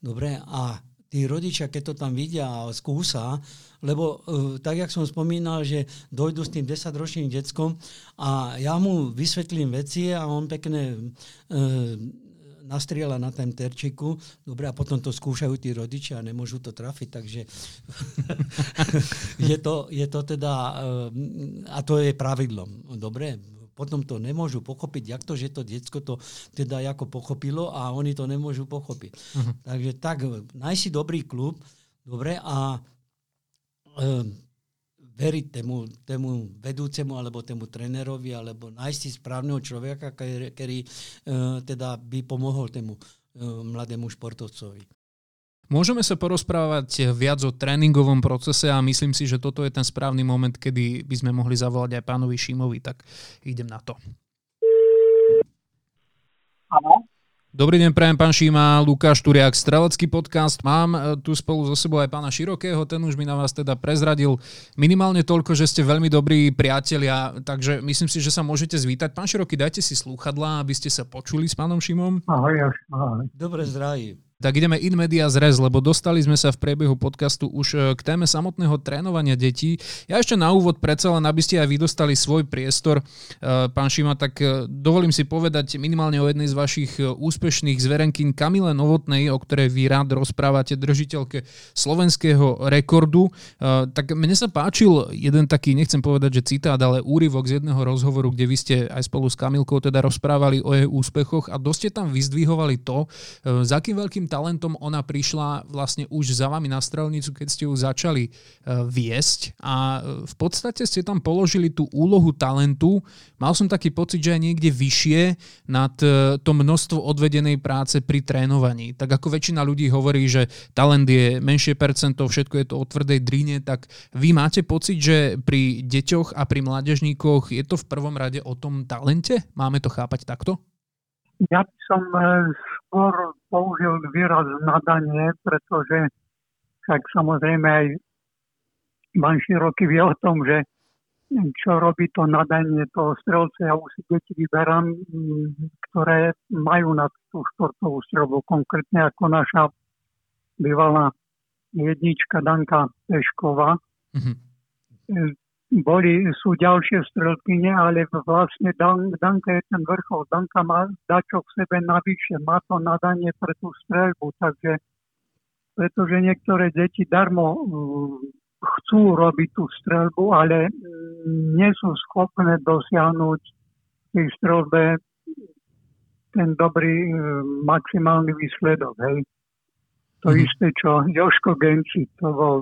Dobre, a tí rodičia, keď to tam vidia a skúsa, lebo uh, tak, jak som spomínal, že dojdu s tým 10-ročným deckom a ja mu vysvetlím veci a on pekne uh, nastriela na tom terčiku, dobre, a potom to skúšajú tí rodičia a nemôžu to trafiť, takže je, to, je to teda, eh, a to je pravidlom, dobre, potom to nemôžu pochopiť, jak to, že to diecko to teda ako pochopilo a oni to nemôžu pochopiť. Uh-huh. Takže tak, nájsť si dobrý klub, dobre, a e, veriť tému, tému vedúcemu alebo tému trénerovi, alebo nájsť si správneho človeka, ktorý, e, teda by pomohol tému e, mladému športovcovi. Môžeme sa porozprávať viac o tréningovom procese a myslím si, že toto je ten správny moment, kedy by sme mohli zavolať aj pánovi Šimovi, tak idem na to. Áno. Dobrý deň, prajem pán Šíma, Lukáš Turiak, Strelecký podcast. Mám e, tu spolu so sebou aj pána Širokého, ten už mi na vás teda prezradil minimálne toľko, že ste veľmi dobrí priatelia, takže myslím si, že sa môžete zvítať. Pán Široký, dajte si slúchadlá, aby ste sa počuli s pánom Šimom. Ahoj, ahoj. Dobre zdraví. Tak ideme in media zrez, lebo dostali sme sa v priebehu podcastu už e, k téme samotného trénovania detí. Ja ešte na úvod predsa len, aby ste aj vy dostali svoj priestor, e, pán Šima, tak e, dovolím si povedať minimálne o jednej z vašich úspešných zverenkín Kamile Novotnej, o ktorej vy rád rozprávate, držiteľke slovenského rekordu. Tak mne sa páčil jeden taký, nechcem povedať, že citát, ale úryvok z jedného rozhovoru, kde vy ste aj spolu s Kamilkou teda rozprávali o jej úspechoch a dosť ste tam vyzdvihovali to, za akým veľkým talentom ona prišla vlastne už za vami na strelnicu, keď ste ju začali e, viesť a e, v podstate ste tam položili tú úlohu talentu. Mal som taký pocit, že aj niekde vyššie nad e, to množstvo odvedenej práce pri trénovaní. Tak ako väčšina ľudí hovorí, že talent je menšie percento, všetko je to o tvrdej dríne, tak vy máte pocit, že pri deťoch a pri mládežníkoch je to v prvom rade o tom talente? Máme to chápať takto? Ja by som skôr použil výraz nadanie, pretože však samozrejme aj pán Široký vie o tom, že čo robí to nadanie toho strelca. Ja už si deti vyberám, ktoré majú na tú športovú strelbu, konkrétne ako naša bývalá jednička Danka Pešková. Mm-hmm boli, sú ďalšie strelkyne, ale vlastne Dan, Danka je ten vrchol. Danka má dačo v sebe navyše, má to nadanie pre tú strelbu, takže pretože niektoré deti darmo uh, chcú robiť tú strelbu, ale uh, nie sú schopné dosiahnuť tej strelbe ten dobrý uh, maximálny výsledok. Hej. To mm. isté, čo Joško Genci, to bol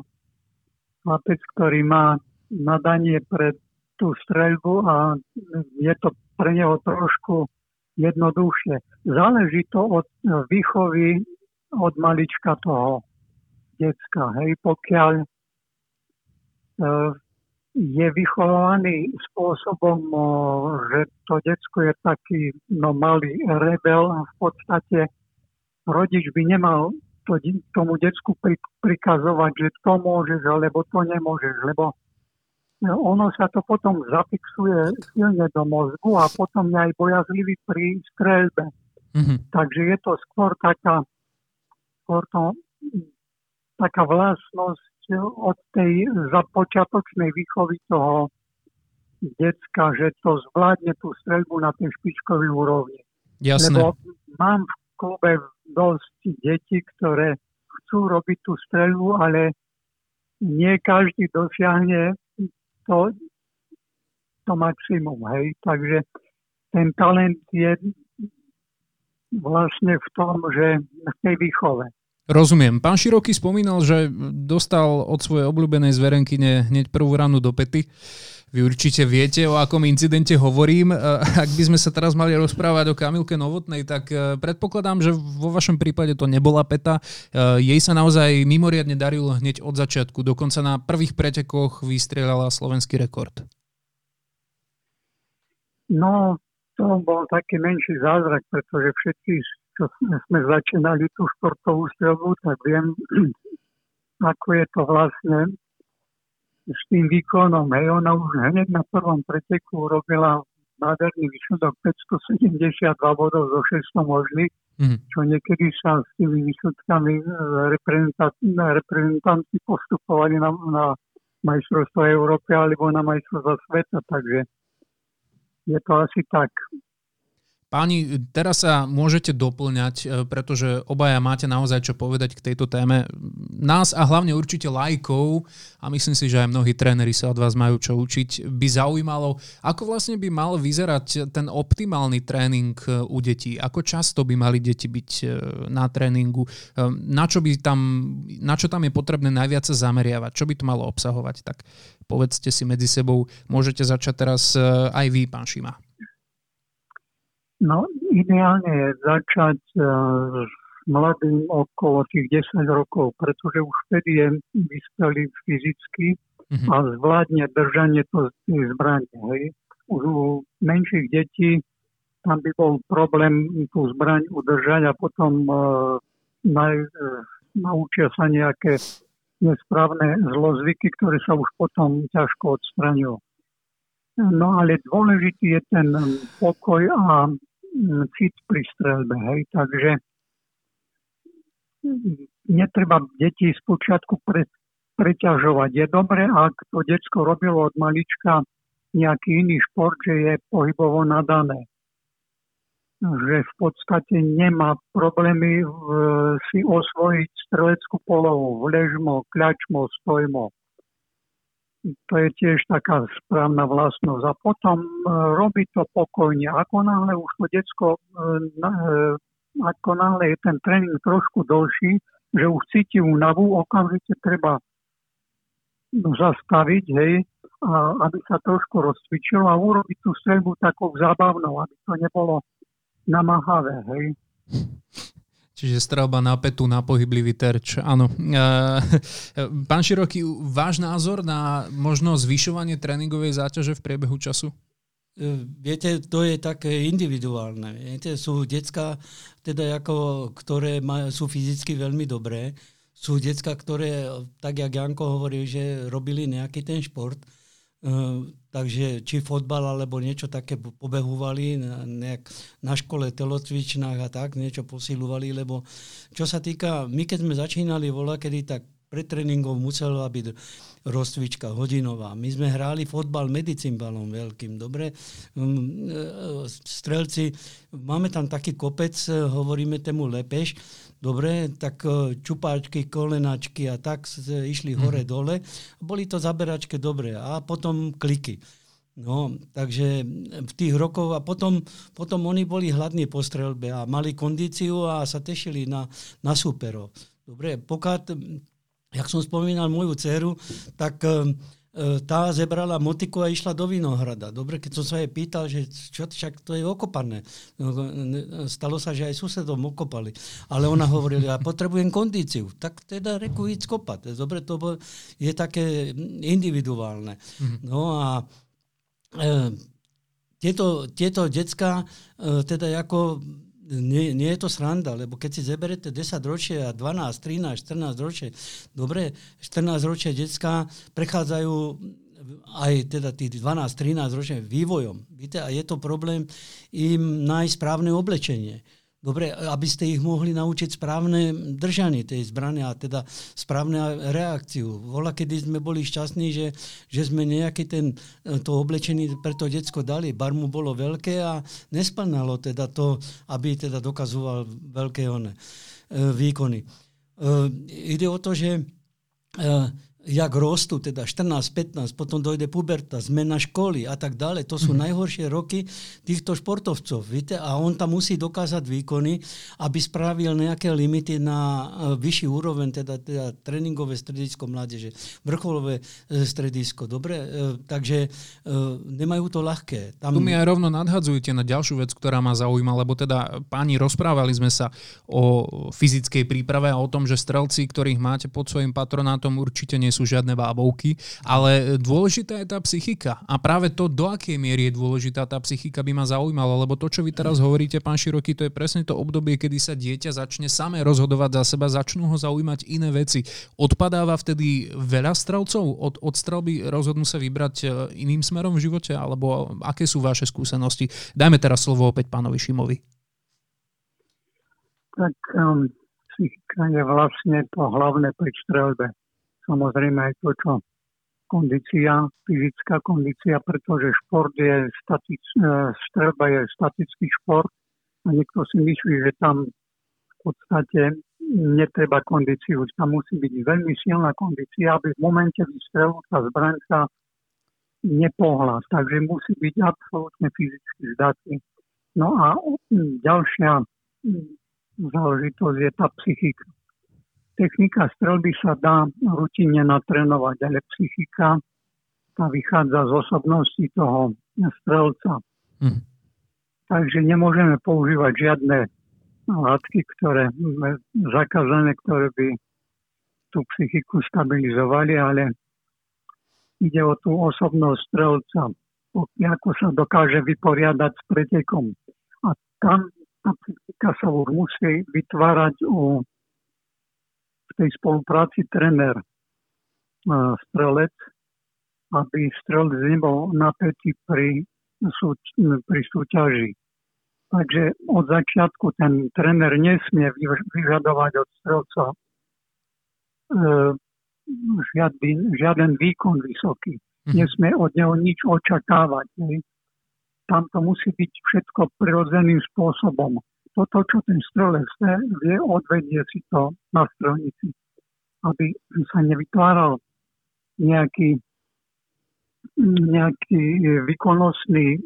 chlapec, ktorý má nadanie pre tú streľbu a je to pre neho trošku jednoduchšie. Záleží to od výchovy od malička toho decka. Hej, pokiaľ e, je vychovaný spôsobom, že to decko je taký no, malý rebel, v podstate rodič by nemal to, tomu decku prikazovať, že to môžeš, alebo to nemôžeš, lebo ono sa to potom zafixuje silne do mozgu a potom je aj bojazlivý pri streľbe. Mm-hmm. Takže je to skôr taká, skôr to, taká vlastnosť od tej započiatočnej výchovy toho decka, že to zvládne tú streľbu na tej špičkovej úrovni. Jasné. Lebo mám v klube dosť detí, ktoré chcú robiť tú streľbu, ale nie každý dosiahne to, to maximum, hej. Takže ten talent je vlastne v tom, že v tej výchove. Rozumiem. Pán Široký spomínal, že dostal od svojej obľúbenej zverenkyne hneď prvú ranu do pety. Vy určite viete, o akom incidente hovorím. Ak by sme sa teraz mali rozprávať o Kamilke Novotnej, tak e, predpokladám, že vo vašom prípade to nebola peta. E, jej sa naozaj mimoriadne darilo hneď od začiatku. Dokonca na prvých pretekoch vystrelala slovenský rekord. No, to bol taký menší zázrak, pretože všetci, čo sme začínali tú športovú strelbu, tak viem, ako je to vlastne s tým výkonom. Hej, ona už hneď na prvom preteku urobila nádherný výsledok 572 bodov zo 600 možných, mm. čo niekedy sa s tými výsledkami e, reprezentanti postupovali na, na majstrovstvo Európy alebo na majstrovstvo sveta, takže je to asi tak. Páni, teraz sa môžete doplňať, e, pretože obaja máte naozaj čo povedať k tejto téme. nás a hlavne určite lajkov a myslím si, že aj mnohí tréneri sa od vás majú čo učiť, by zaujímalo, ako vlastne by mal vyzerať ten optimálny tréning e, u detí, ako často by mali deti byť e, na tréningu, na čo, by tam, na čo tam je potrebné najviac sa zameriavať, čo by to malo obsahovať, tak povedzte si medzi sebou, môžete začať teraz aj vy, pán Šima. No, ideálne je začať uh, mladým okolo tých 10 rokov, pretože už vtedy je vyspelý fyzicky mm-hmm. a zvládne držanie to zbranie. Hej. Už u menších detí tam by bol problém tú zbraň udržať a potom uh, naj, uh, naučia sa nejaké nesprávne zlozvyky, ktoré sa už potom ťažko odstraňujú. No ale dôležitý je ten pokoj a cit pri strelbe. Hej. Takže netreba deti z počiatku pre, preťažovať. Je dobré, ak to detsko robilo od malička nejaký iný šport, že je pohybovo nadané. Že v podstate nemá problémy v, si osvojiť streleckú polohu, vležmo, kľačmo, stojmo to je tiež taká správna vlastnosť. A potom e, robí to pokojne. Ako náhle už to decko, e, e, ako náhle je ten tréning trošku dlhší, že už cíti únavu, okamžite treba zastaviť, hej, a aby sa trošku rozcvičilo a urobiť tú strelbu takou zábavnou, aby to nebolo namáhavé, hej. Čiže strelba na petu, na pohyblivý terč, áno. Pán Široký, váš názor na možno zvyšovanie tréningovej záťaže v priebehu času? E, viete, to je také individuálne. Viete, sú decka, teda ako, ktoré má, sú fyzicky veľmi dobré, sú decka, ktoré, tak jak Janko hovorí, že robili nejaký ten šport, takže či fotbal alebo niečo také pobehúvali na, nejak na škole, telocvičnách a tak, niečo posilovali, lebo čo sa týka, my keď sme začínali voľa, kedy tak pred tréningom musela byť rozcvička hodinová. My sme hráli fotbal medicimbalom veľkým, dobre? Um, strelci, máme tam taký kopec, hovoríme tému lepeš, Dobre, tak e, čupáčky, kolenačky a tak išli mhm. hore-dole. Boli to zaberačke dobre. A potom kliky. No, takže v tých rokoch a potom, potom oni boli hladní po strelbe a mali kondíciu a sa tešili na, na superov. Dobre, pokiaľ, jak som spomínal moju dceru, tak uh, E, tá zebrala motiku a išla do Vinohrada. Dobre, keď som sa jej pýtal, že čo, však to je okopané. No, stalo sa, že aj susedom okopali. Ale ona hovorila, ja potrebujem kondíciu. Tak teda reku ísť kopať. Dobre, to je také individuálne. Mm-hmm. No a e, tieto, tieto decka e, teda ako nie, nie je to sranda, lebo keď si zeberete 10 ročie a 12, 13, 14 ročie, dobre, 14 ročie detská prechádzajú aj teda tých 12-13 ročne vývojom. Víte, a je to problém im nájsť správne oblečenie. Dobre, aby ste ich mohli naučiť správne držanie tej zbrane a teda správne reakciu. Vola, kedy sme boli šťastní, že, že sme nejaký ten, to oblečenie pre to decko dali. Bar mu bolo veľké a nesplnalo teda to, aby teda dokazoval veľké one, e, výkony. E, ide o to, že e, jak rostú, teda 14, 15, potom dojde puberta, zmena školy a tak ďalej. To sú mm. najhoršie roky týchto športovcov. Víte? A on tam musí dokázať výkony, aby spravil nejaké limity na uh, vyšší úroveň, teda, teda tréningové stredisko mládeže, vrcholové uh, stredisko. Dobre? Uh, takže nemajú to ľahké. Tam... Tu mi aj rovno nadhadzujete na ďalšiu vec, ktorá ma zaujíma, lebo teda páni, rozprávali sme sa o fyzickej príprave a o tom, že strelci, ktorých máte pod svojim patronátom, určite nie nie sú žiadne bábovky, ale dôležitá je tá psychika. A práve to, do akej miery je dôležitá tá psychika, by ma zaujímalo, lebo to, čo vy teraz hovoríte, pán Široký, to je presne to obdobie, kedy sa dieťa začne samé rozhodovať za seba, začnú ho zaujímať iné veci. Odpadáva vtedy veľa strelcov od, od strelby, rozhodnú sa vybrať e, iným smerom v živote, alebo aké sú vaše skúsenosti? Dajme teraz slovo opäť pánovi Šimovi. Tak um, psychika je vlastne to hlavné pri strelbe samozrejme aj to, čo kondícia, fyzická kondícia, pretože šport je static, e, strelba je statický šport a niekto si myslí, že tam v podstate netreba kondíciu. Tam musí byť veľmi silná kondícia, aby v momente výstrelu tá zbraň sa nepohla. Takže musí byť absolútne fyzicky zdatný. No a ďalšia záležitosť je tá psychika. Technika strelby sa dá rutinne natrénovať, ale psychika tá vychádza z osobnosti toho strelca. Mm. Takže nemôžeme používať žiadne látky, ktoré zakázané, ktoré by tú psychiku stabilizovali, ale ide o tú osobnosť strelca, ako sa dokáže vyporiadať s pretekom. A tam tá psychika sa už musí vytvárať u, v tej spolupráci trenér strelec, aby strelec nebol napätý pri, pri súťaži. Takže od začiatku ten tréner nesmie vyžadovať od strelca e, žiadny, žiaden výkon vysoký. Mm-hmm. Nesmie od neho nič očakávať. Ne? Tam to musí byť všetko prirodzeným spôsobom. Toto, čo ten strelec vie, odvedie si to na strelnici. Aby sa nevytváral nejaký nejaký výkonnostný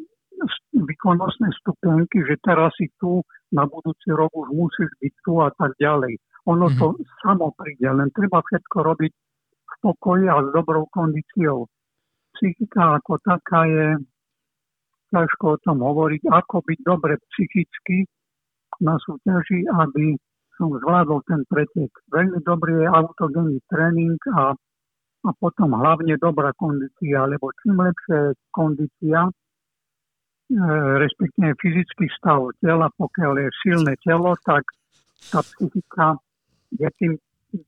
výkonnostné stupenky, že teraz si tu, na budúci rok už musíš byť tu a tak ďalej. Ono mm-hmm. to mhm. samo príde, len treba všetko robiť v pokoji a s dobrou kondíciou. Psychika ako taká je, ťažko o tom hovoriť, ako byť dobre psychicky na súťaži, aby som zvládol ten pretek. Veľmi dobrý je autogénny tréning a a potom hlavne dobrá kondícia, lebo čím lepšia je kondícia, e, respektíve fyzický stav tela, pokiaľ je silné telo, tak tá psychika je tým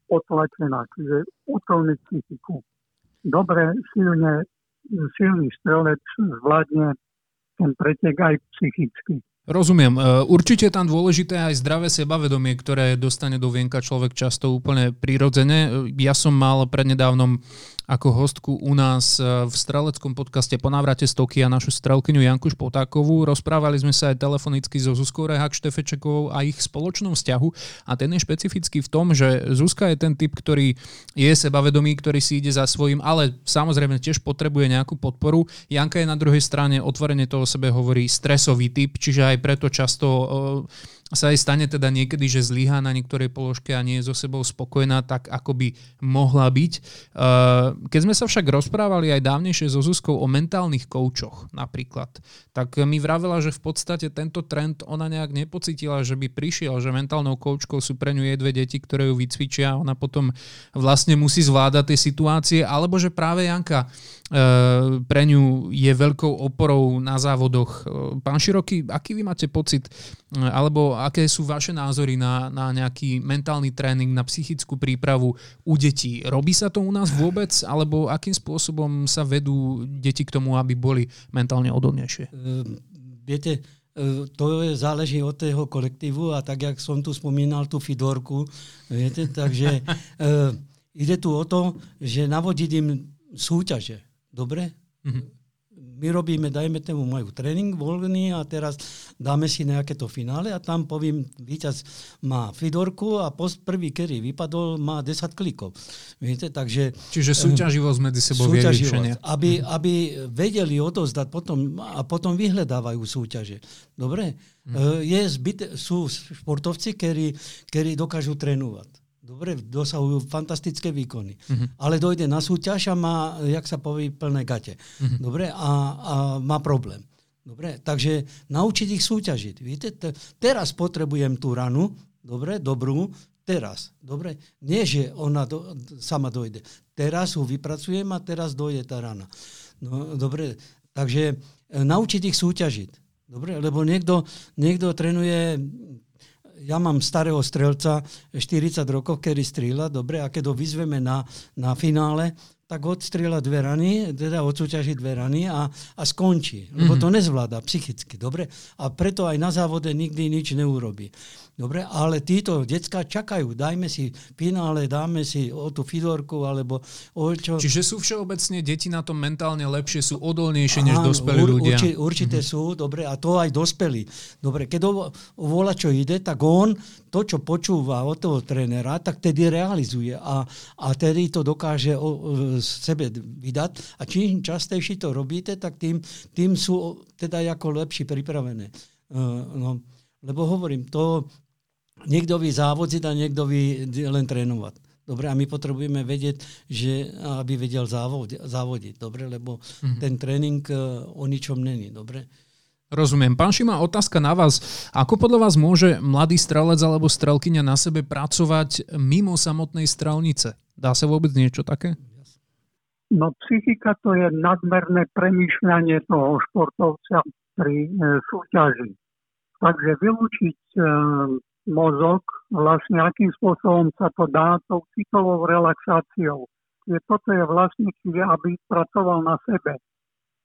potlačená, čiže utovní psychiku. Dobre, silne, silný strelec zvládne ten pretek aj psychicky. Rozumiem. E, určite tam dôležité aj zdravé sebavedomie, ktoré dostane do vienka človek často úplne prirodzene. Ja som mal prednedávnom ako hostku u nás e, v streleckom podcaste po návrate z Tokia našu strelkyňu Janku Špotákovú. Rozprávali sme sa aj telefonicky so Zuzkou Rehak Štefečekovou a ich spoločnom vzťahu a ten je špecifický v tom, že Zuzka je ten typ, ktorý je sebavedomý, ktorý si ide za svojím, ale samozrejme tiež potrebuje nejakú podporu. Janka je na druhej strane otvorene to o sebe hovorí stresový typ, čiže aj preto často sa aj stane teda niekedy, že zlyhá na niektorej položke a nie je so sebou spokojná tak, ako by mohla byť. Eh, keď sme sa však rozprávali aj dávnejšie so Zuzkou o mentálnych koučoch napríklad, tak mi vravela, že v podstate tento trend ona nejak nepocitila, že by prišiel, že mentálnou koučkou sú pre ňu jej dve deti, ktoré ju vycvičia a ona potom vlastne musí zvládať tie situácie, alebo že práve Janka eh, pre ňu je veľkou oporou na závodoch. Eh, pán Široký, aký vy máte pocit, alebo aké sú vaše názory na, na nejaký mentálny tréning, na psychickú prípravu u detí? Robí sa to u nás vôbec, alebo akým spôsobom sa vedú deti k tomu, aby boli mentálne odolnejšie? Uh, viete, uh, to je, záleží od toho kolektívu a tak, jak som tu spomínal tú Fidorku, viete, takže uh, ide tu o to, že navodiť im súťaže. Dobre? Mm-hmm my robíme, dajme tomu, majú tréning voľný a teraz dáme si nejaké to finále a tam poviem, víťaz má Fidorku a post prvý, ktorý vypadol, má 10 klikov. Viete, takže... Čiže súťaživosť medzi sebou súťaživosť, aby, aby vedeli odozdať potom a potom vyhľadávajú súťaže. Dobre? Mm. Je zbyt, sú športovci, ktorí, ktorí dokážu trénovať. Dobre, dosahujú fantastické výkony. Uh-huh. Ale dojde na súťaž a má, jak sa povie, plné gate. Uh-huh. Dobre, a, a má problém. Dobre, takže naučiť ich súťažiť. Víte, t- teraz potrebujem tú ranu, dobre, dobrú, teraz. Dobre, nie, že ona do, sama dojde. Teraz ju vypracujem a teraz dojde tá rana. No, dobre, takže e, naučiť ich súťažiť. Dobre, lebo niekto, niekto trénuje ja mám starého strelca, 40 rokov, ktorý strieľa, dobre, a keď ho vyzveme na, na finále, tak odstrieľa dve rany, teda odsúťaží dve rany a, a skončí. Lebo to nezvláda psychicky, dobre? A preto aj na závode nikdy nič neurobí. Dobre, ale títo decka čakajú, dajme si finále, dáme si o tú fidorku, alebo o čo. Čiže sú všeobecne deti na tom mentálne lepšie, sú odolnejšie než dospelí ur, ľudia. Urči, určite mm-hmm. sú, dobre, a to aj dospelí. Dobre, keď o, vola čo ide, tak on to, čo počúva od toho trénera, tak tedy realizuje a, a tedy to dokáže o, o, sebe vydať a čím častejšie to robíte, tak tým, tým sú teda ako lepší pripravené. Uh, no, lebo hovorím, to niekto ví závodiť a niekto ví len trénovať. Dobre, a my potrebujeme vedieť, že aby vedel závod, závodiť, dobre, lebo mm-hmm. ten tréning uh, o ničom není, dobre. Rozumiem. Pán Šima, otázka na vás. Ako podľa vás môže mladý strelec alebo strelkyňa na sebe pracovať mimo samotnej strelnice? Dá sa vôbec niečo také? No psychika to je nadmerné premýšľanie toho športovca pri e, súťaži. Takže vylúčiť e, mozog, vlastne akým spôsobom sa to dá, tou citovou relaxáciou. Je, toto je vlastne, čiže aby pracoval na sebe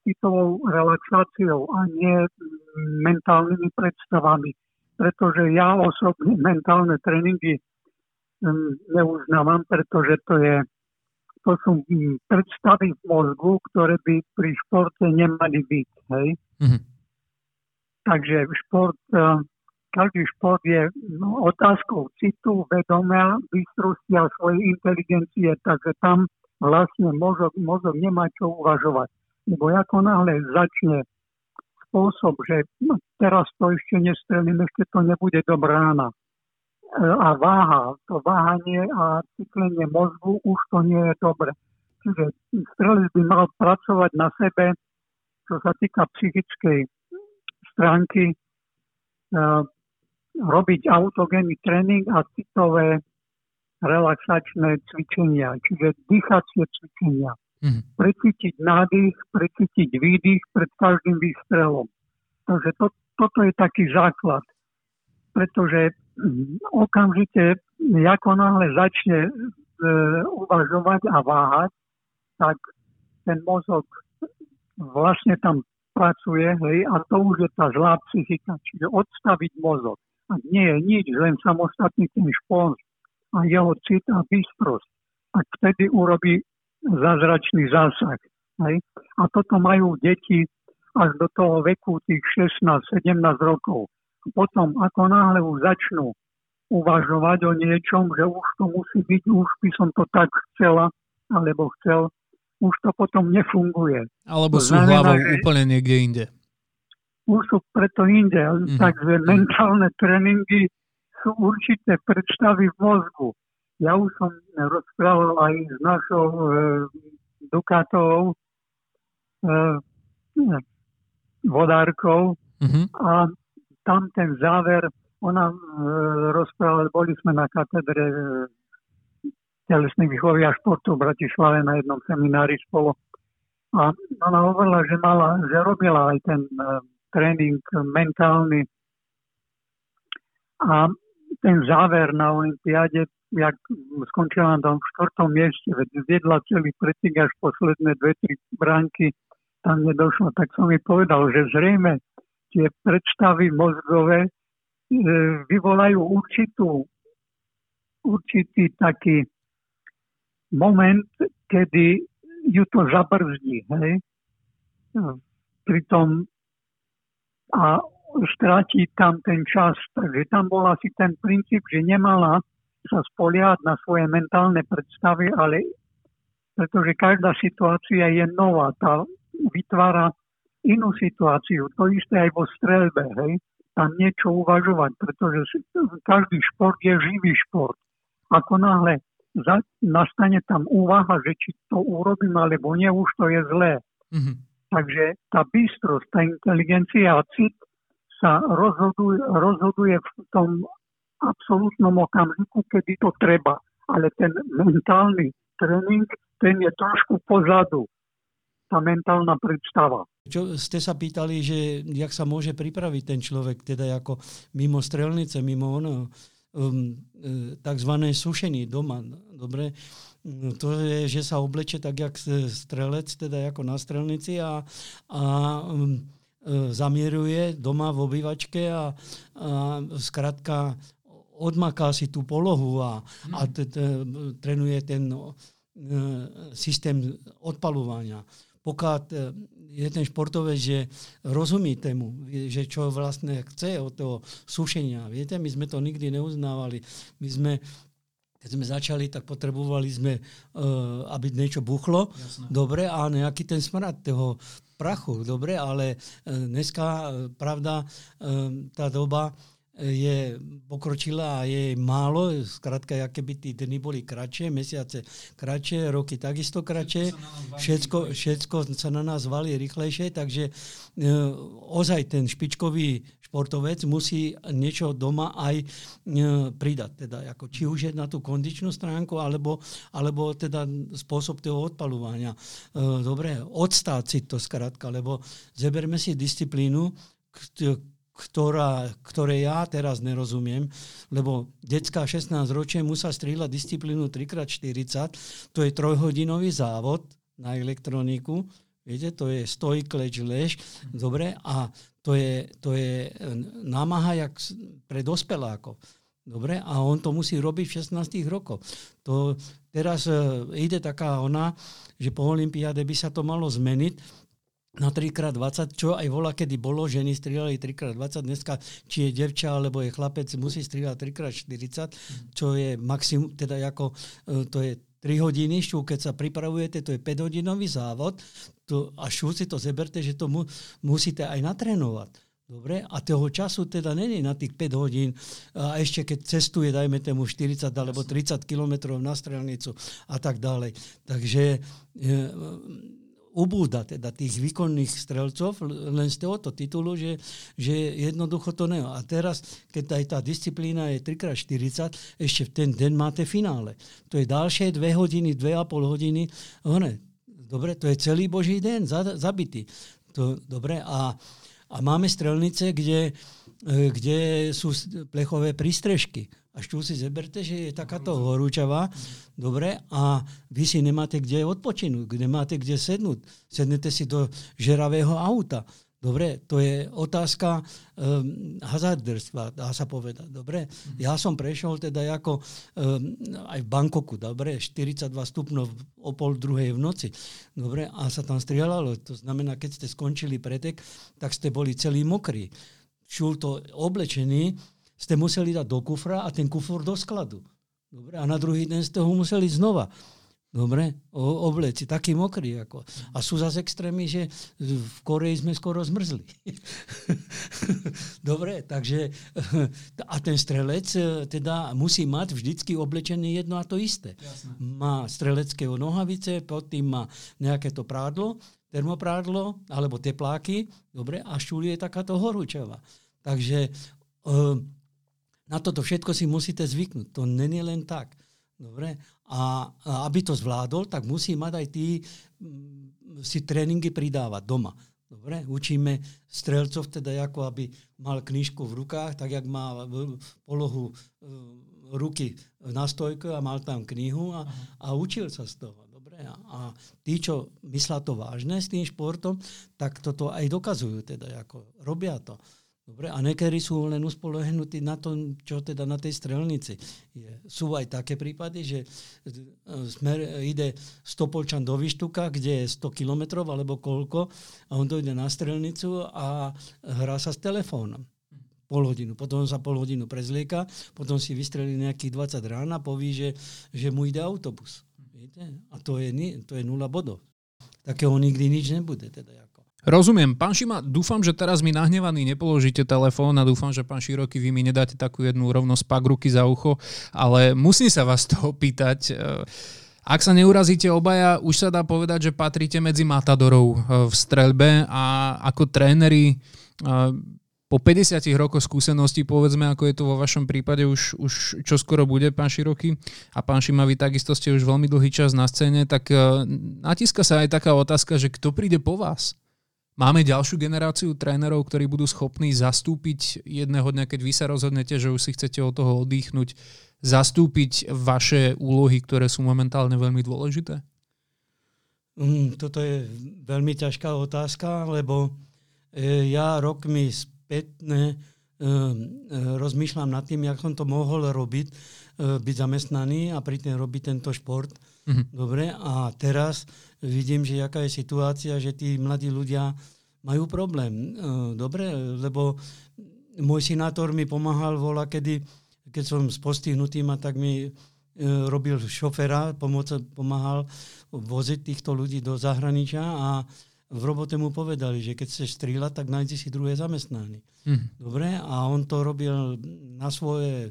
citovou relaxáciou a nie mentálnymi predstavami. Pretože ja osobne mentálne tréningy mm, neuznávam, pretože to je to sú mm, predstavy v mozgu, ktoré by pri športe nemali byť. Hej? Mm-hmm. Takže šport každý šport je no, otázkou citu, vedomia, bystrosti a svojej inteligencie, takže tam vlastne mozog, mozog nemá čo uvažovať. Lebo ako náhle začne spôsob, že no, teraz to ešte nestrelím, ešte to nebude dobrá rána. E, a váha, to váhanie a cyklenie mozgu už to nie je dobre. Čiže strelec by mal pracovať na sebe, čo sa týka psychickej stránky, e, robiť autogénny tréning a citové relaxačné cvičenia, čiže dýchacie cvičenia. Mm-hmm. Precítiť nádych, precítiť výdych pred každým výstrelom. Takže to, toto je taký základ. Pretože mm, okamžite, ako náhle začne e, uvažovať a váhať, tak ten mozog vlastne tam pracuje, hej, a to už je tá zlá psychika, čiže odstaviť mozog nie je nič, len samostatný ten špons a jeho cit a bystrosť. A vtedy urobí zázračný zásah. Hej? A toto majú deti až do toho veku tých 16-17 rokov. Potom, ako náhle už začnú uvažovať o niečom, že už to musí byť, už by som to tak chcela, alebo chcel, už to potom nefunguje. Alebo sú znamená, hlavou že... úplne niekde inde už sú preto inde. Mm-hmm. Takže mentálne tréningy sú určité predstavy v mozgu. Ja už som rozprával aj s našou e, Dukatovou e, vodárkou mm-hmm. a tam ten záver, ona e, rozprávala, boli sme na katedre e, telesnej výchovy a športu v Bratislave na jednom seminári spolu. A ona hovorila, že mala, že robila aj ten e, tréning mentálny. A ten záver na Olympiáde, jak skončila na tom štvrtom mieste, veď zjedla celý pretik až posledné dve, tri bránky, tam nedošlo, tak som mi povedal, že zrejme tie predstavy mozgové e, vyvolajú určitú, určitý taký moment, kedy ju to zabrzdí. Hej? Pri tom a stráti tam ten čas. Takže tam bol asi ten princíp, že nemala sa spoliať na svoje mentálne predstavy, ale pretože každá situácia je nová, tá vytvára inú situáciu. To isté aj vo strelbe, hej. Tam niečo uvažovať, pretože každý šport je živý šport. Ako náhle za, nastane tam úvaha, že či to urobím alebo nie, už to je zlé. Mm-hmm. Takže tá bystrosť, tá inteligencia a cit sa rozhoduje, rozhoduje v tom absolútnom okamžiku, kedy to treba. Ale ten mentálny tréning, ten je trošku pozadu. Tá mentálna predstava. Čo ste sa pýtali, že jak sa môže pripraviť ten človek, teda ako mimo strelnice, mimo ono, um, e, takzvané sušení doma, dobre, to je, že sa obleče tak, jak strelec, teda ako na strelnici a, a um, e, zamieruje doma v obývačke a, a skrátka odmaká si tú polohu a, a t, t, trénuje ten e, systém odpalovania. Pokiaľ je ten športovec, že rozumí tému, že čo vlastne chce od toho sušenia. Viete, my sme to nikdy neuznávali. My sme keď sme začali, tak potrebovali sme, uh, aby niečo buchlo, Jasne. dobre, a nejaký ten smrad toho prachu, dobre, ale uh, dneska, pravda, uh, tá doba je pokročila a je málo, zkrátka, aké by tí dny boli kratšie, mesiace kratšie, roky takisto kratšie, všetko, všetko sa na nás valí rýchlejšie, takže e, ozaj ten špičkový športovec musí niečo doma aj e, pridať, teda, ako, či už je na tú kondičnú stránku, alebo, alebo teda spôsob toho odpalovania. E, dobre, odstáť si to skrátka, lebo zeberme si disciplínu, ktorá, ktoré ja teraz nerozumiem, lebo detská 16 ročie musí strieľať disciplínu 3x40, to je trojhodinový závod na elektroniku, viete, to je stoj, kleč, lež, dobre, a to je, to je námaha jak pre dospelákov. Dobre, a on to musí robiť v 16 rokoch. To teraz uh, ide taká ona, že po Olympiáde by sa to malo zmeniť, na 3x20, čo aj vola, kedy bolo, ženy strieľali 3x20, dneska či je devča alebo je chlapec, musí strieľať 3x40, čo je maximum, teda ako, e, to je 3 hodiny, šu, keď sa pripravujete, to je 5 hodinový závod to, a šu si to zeberte, že to mu, musíte aj natrénovať. Dobre? A toho času teda není na tých 5 hodín a ešte keď cestuje, dajme tomu 40 alebo 30 kilometrov na strelnicu a tak ďalej. Takže e, ubúda teda tých výkonných strelcov len z tohoto titulu, že, že jednoducho to ne. A teraz, keď aj tá disciplína je 3x40, ešte v ten deň máte finále. To je ďalšie 2 hodiny, 2,5 hodiny. One, dobre, to je celý boží deň zabitý. To, dobre, a, a máme strelnice, kde, e, kde sú plechové prístrežky až tu si zeberte, že je takáto horúčava, dobre, a vy si nemáte kde odpočinúť, nemáte kde sednúť. Sednete si do žeravého auta. Dobre, to je otázka um, hazarderstva, dá sa povedať. Dobre, ja som prešiel teda ako um, aj v Bankoku, dobre, 42 stupňov o pol druhej v noci. Dobre, a sa tam strieľalo. To znamená, keď ste skončili pretek, tak ste boli celý mokrí. Šul to oblečený, ste museli dať do kufra a ten kufor do skladu. Dobre, a na druhý deň ste ho museli znova. Dobre, o, obleci, taký mokrý. Ako. A sú zase extrémy, že v Koreji sme skoro zmrzli. Dobre, takže a ten strelec e, teda musí mať vždycky oblečené jedno a to isté. Jasne. Má strelecké nohavice, pod tým má nejaké to prádlo, termoprádlo alebo tepláky, dobre, a šúli je takáto horúčava. Takže uh, na toto všetko si musíte zvyknúť. To není len tak. Dobre? A, a aby to zvládol, tak musí mať aj tí m, mm, si tréningy pridávať doma. Dobre, učíme strelcov teda, ako aby mal knižku v rukách, tak jak má polohu e, ruky na stojku a mal tam knihu a, a učil sa z toho. Dobre, a, a tí, čo myslia to vážne s tým športom, tak toto aj dokazujú, teda, ako robia to. Dobre, a niekedy sú len uspolehnutí na tom, čo teda na tej strelnici je. Sú aj také prípady, že e, smer, ide stopolčan do Vyštuka, kde je 100 kilometrov alebo koľko, a on dojde na strelnicu a hrá sa s telefónom pol hodinu. Potom sa pol hodinu prezlieka, potom si vystrelí nejakých 20 rán a poví, že, že mu ide autobus. Viete? A to je, to je nula bodov. Takého nikdy nič nebude. Teda. Rozumiem. Pán Šima, dúfam, že teraz mi nahnevaný nepoložíte telefón a dúfam, že pán Široký vy mi nedáte takú jednu rovno spak ruky za ucho, ale musím sa vás to opýtať. Ak sa neurazíte obaja, už sa dá povedať, že patríte medzi matadorov eh, v streľbe a ako tréneri eh, po 50 rokoch skúseností, povedzme, ako je to vo vašom prípade už, už čo skoro bude, pán Široký, a pán Šima, vy takisto ste už veľmi dlhý čas na scéne, tak natíska sa aj taká otázka, že kto príde po vás? Máme ďalšiu generáciu trénerov, ktorí budú schopní zastúpiť jedného dňa, keď vy sa rozhodnete, že už si chcete od toho oddychnúť, zastúpiť vaše úlohy, ktoré sú momentálne veľmi dôležité? Mm, toto je veľmi ťažká otázka, lebo e, ja rokmi spätne e, e, rozmýšľam nad tým, jak som to mohol robiť, e, byť zamestnaný a pritom robiť tento šport. Mm-hmm. Dobre, a teraz vidím, že jaká je situácia, že tí mladí ľudia majú problém. E, dobre, lebo môj sinátor mi pomáhal vola, kedy, keď som s postihnutým a tak mi e, robil šofera, pomoc, pomáhal voziť týchto ľudí do zahraničia a v robote mu povedali, že keď chceš strieľať, tak nájdi si druhé zamestnanie. Mm. Dobre, a on to robil na svoje e,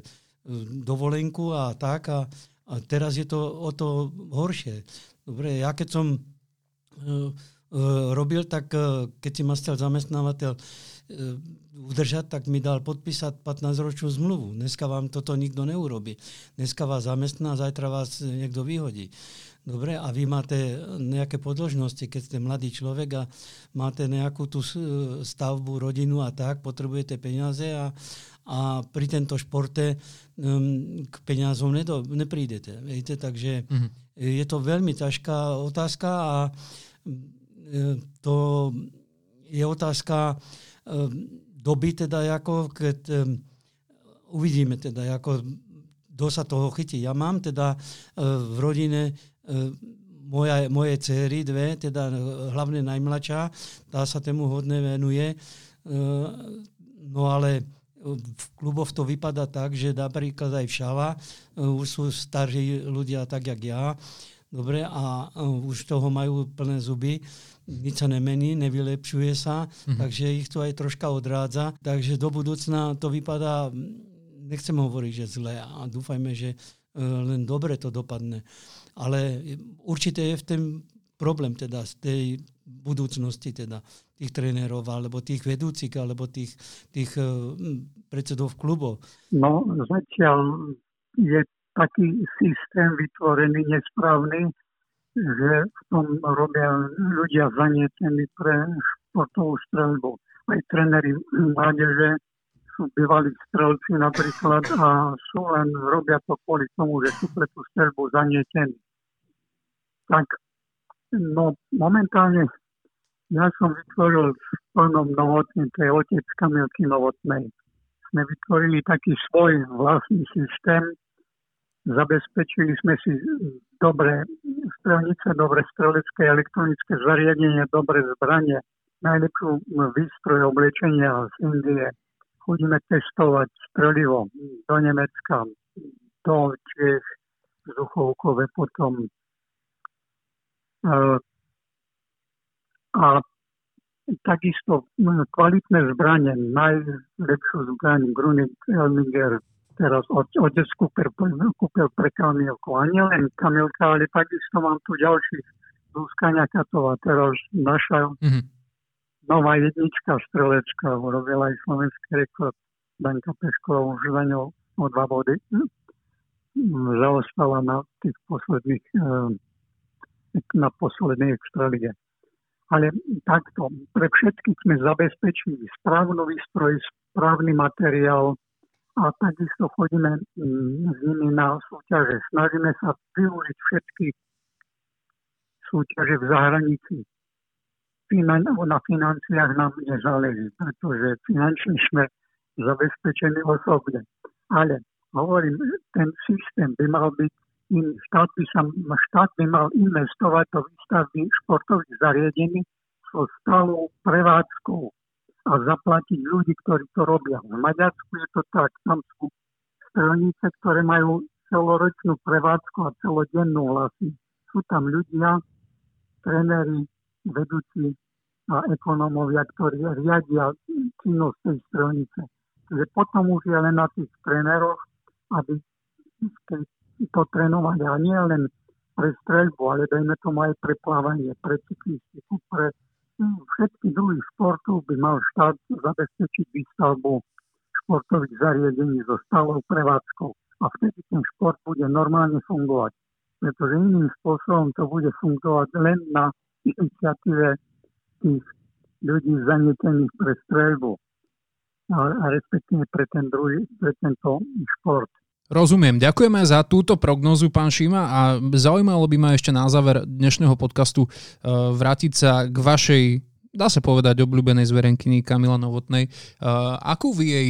dovolenku a tak a, a teraz je to o to horšie. Dobre, ja keď som uh, robil, tak uh, keď si ma chcel zamestnávateľ udržať, tak mi dal podpísať 15-ročnú zmluvu. Dneska vám toto nikto neurobi. Dneska vás zamestná, zajtra vás niekto vyhodí. Dobre, a vy máte nejaké podložnosti, keď ste mladý človek a máte nejakú tú stavbu, rodinu a tak, potrebujete peniaze a, a pri tento športe um, k peniazom nedo, neprídete. Viete? Takže mm-hmm. je to veľmi ťažká otázka a um, to je otázka doby, teda ako keď um, uvidíme teda, ako kto sa toho chytí. Ja mám teda v rodine moja, moje céry, dve, teda hlavne najmladšia, tá sa tému hodne venuje, no ale v kluboch to vypadá tak, že napríklad aj v Šava uh, už sú starí ľudia tak, jak ja, dobre, a uh, už toho majú plné zuby, nič sa nemení, nevylepšuje sa, mm-hmm. takže ich to aj troška odrádza. Takže do budúcna to vypadá, nechcem hovoriť, že zle a dúfajme, že uh, len dobre to dopadne. Ale určite je v tom problém teda z tej budúcnosti teda tých trénerov, alebo tých vedúcich, alebo tých, tých uh, predsedov klubov? No, zatiaľ je taký systém vytvorený nesprávny, že v tom robia ľudia zanietení pre športovú streľbu. Aj tréneri mládeže sú bývalí strelci napríklad a sú len, robia to kvôli tomu, že sú pre tú streľbu zanietení. Tak No momentálne ja som vytvoril v plnom novotne, to je otec Kamilky Novotnej. Sme vytvorili taký svoj vlastný systém, zabezpečili sme si dobré strelnice, dobré strelecké elektronické zariadenie, dobré zbranie, najlepšiu výstroj oblečenia z Indie. Chodíme testovať strelivo do Nemecka, do Čech, vzduchovkové, potom a takisto kvalitné zbranie, najlepšiu zbraň Grunig Elminger teraz otec kúpil, kúpil pre Kamilku. A nielen Kamilka, ale takisto mám tu ďalších Zuzka Katová, teraz naša mm-hmm. nová jednička strelečka, urobila aj slovenský rekord. Danka Pešková už za ňou o dva body zaostala na tých posledných na poslednej extralige. Ale takto, pre všetkých sme zabezpečili správnu výstroj, správny materiál a takisto chodíme mm, s nimi na súťaže. Snažíme sa využiť všetky súťaže v zahraničí. Finan- na financiách nám nezáleží, pretože finančne sme zabezpečení osobne. Ale hovorím, ten systém by mal byť im štát by, sa, štát by mal investovať do výstavby športových zariadení so stálou prevádzkou a zaplatiť ľudí, ktorí to robia. V Maďarsku je to tak, tam sú strelnice, ktoré majú celoročnú prevádzku a celodennú vlastne. Sú tam ľudia, tréneri, vedúci a ekonómovia, ktorí riadia činnosť tej strelnice. Takže potom už je len na tých tréneroch, aby keď to trénovať a nie len pre streľbu, ale dajme tomu aj pre plávanie, pre cyklistiku, pre hm, všetky druhy športov by mal štát zabezpečiť výstavbu športových zariadení so stálou prevádzkou. A vtedy ten šport bude normálne fungovať. Pretože iným spôsobom to bude fungovať len na iniciatíve tých ľudí zanietených pre streľbu a, a respektíve pre ten druhý, pre tento šport. Rozumiem. Ďakujeme za túto prognozu, pán Šima, a zaujímalo by ma ešte na záver dnešného podcastu uh, vrátiť sa k vašej dá sa povedať, obľúbenej zverenkyni Kamila Novotnej. Uh, akú vy jej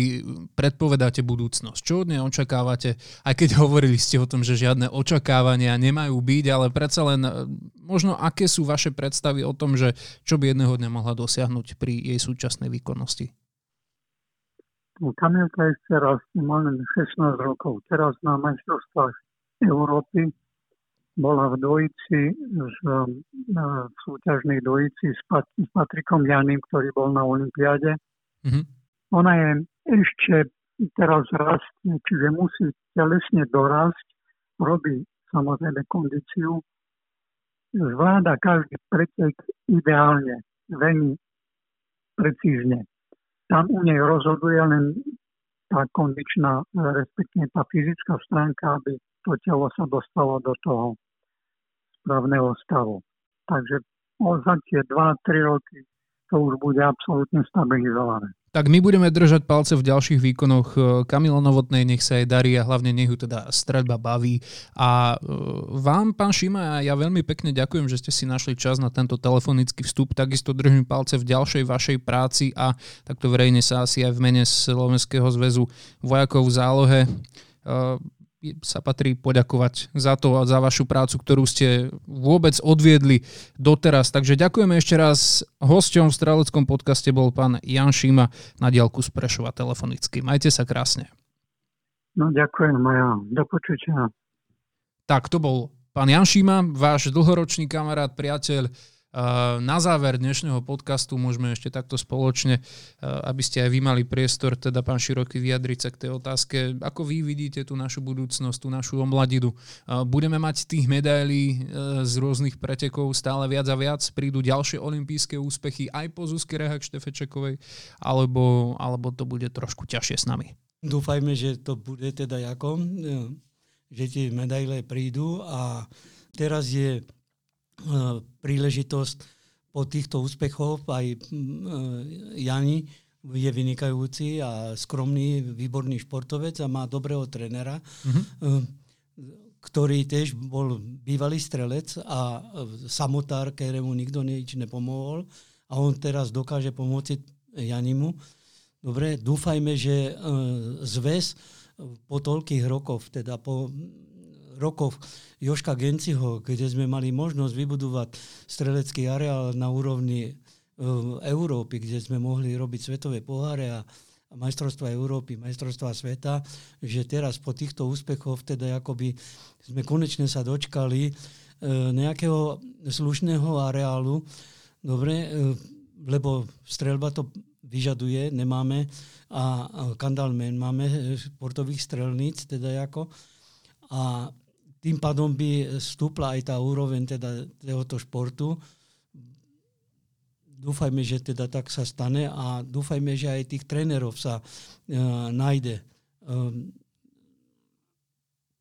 predpovedáte budúcnosť? Čo od nej očakávate? Aj keď hovorili ste o tom, že žiadne očakávania nemajú byť, ale predsa len uh, možno aké sú vaše predstavy o tom, že čo by jedného dňa mohla dosiahnuť pri jej súčasnej výkonnosti? Kamilka ešte raz má 16 rokov. Teraz na majstrovstvách Európy bola v dvojici, z, v súťažnej dvojici s, Pat, s Patrikom Janim, ktorý bol na Olympiáde. Mm-hmm. Ona je ešte teraz rastie, čiže musí telesne dorásť, robí samozrejme kondíciu, zvláda každý pretek ideálne, veľmi precízne tam u nej rozhoduje len tá kondičná, respektíve tá fyzická stránka, aby to telo sa dostalo do toho správneho stavu. Takže za tie 2-3 roky to už bude absolútne stabilizované. Tak my budeme držať palce v ďalších výkonoch Kamila Novotnej, nech sa jej darí a hlavne nech ju teda stredba baví. A e, vám, pán Šima, ja veľmi pekne ďakujem, že ste si našli čas na tento telefonický vstup. Takisto držím palce v ďalšej vašej práci a takto verejne sa asi aj v mene Slovenského zväzu vojakov v zálohe e, sa patrí poďakovať za to a za vašu prácu, ktorú ste vôbec odviedli doteraz. Takže ďakujeme ešte raz. Hosťom v Straleckom podcaste bol pán Jan Šíma na diálku z Prešova telefonicky. Majte sa krásne. No ďakujem, Maja. Do počutia. Tak, to bol pán Jan Šíma, váš dlhoročný kamarát, priateľ, na záver dnešného podcastu môžeme ešte takto spoločne, aby ste aj vy mali priestor, teda pán Široký, vyjadriť sa k tej otázke, ako vy vidíte tú našu budúcnosť, tú našu omladidu. Budeme mať tých medailí z rôznych pretekov stále viac a viac, prídu ďalšie olympijské úspechy aj po Zuzke Rehak Štefečekovej, alebo, alebo to bude trošku ťažšie s nami. Dúfajme, že to bude teda ako, že tie medaile prídu a teraz je Eh, príležitosť po týchto úspechoch aj eh, Jani je vynikajúci a skromný, výborný športovec a má dobrého trenera, mm-hmm. ktorý tiež bol bývalý strelec a samotár, ktorému nikto nič nepomohol a on teraz dokáže pomôcť Janimu. Dobre, dúfajme, že zväz po toľkých rokoch, teda po rokoch Joška Genciho, kde sme mali možnosť vybudovať strelecký areál na úrovni e, Európy, kde sme mohli robiť svetové poháre a majstrovstva Európy, majstrovstva sveta, že teraz po týchto úspechoch teda akoby sme konečne sa dočkali e, nejakého slušného areálu, dobre, e, lebo strelba to vyžaduje, nemáme a Kandalmen máme športových strelníc, teda ako. A tým pádom by stúpla aj tá úroveň teda tohoto športu. Dúfajme, že teda tak sa stane a dúfajme, že aj tých trénerov sa uh, nájde um,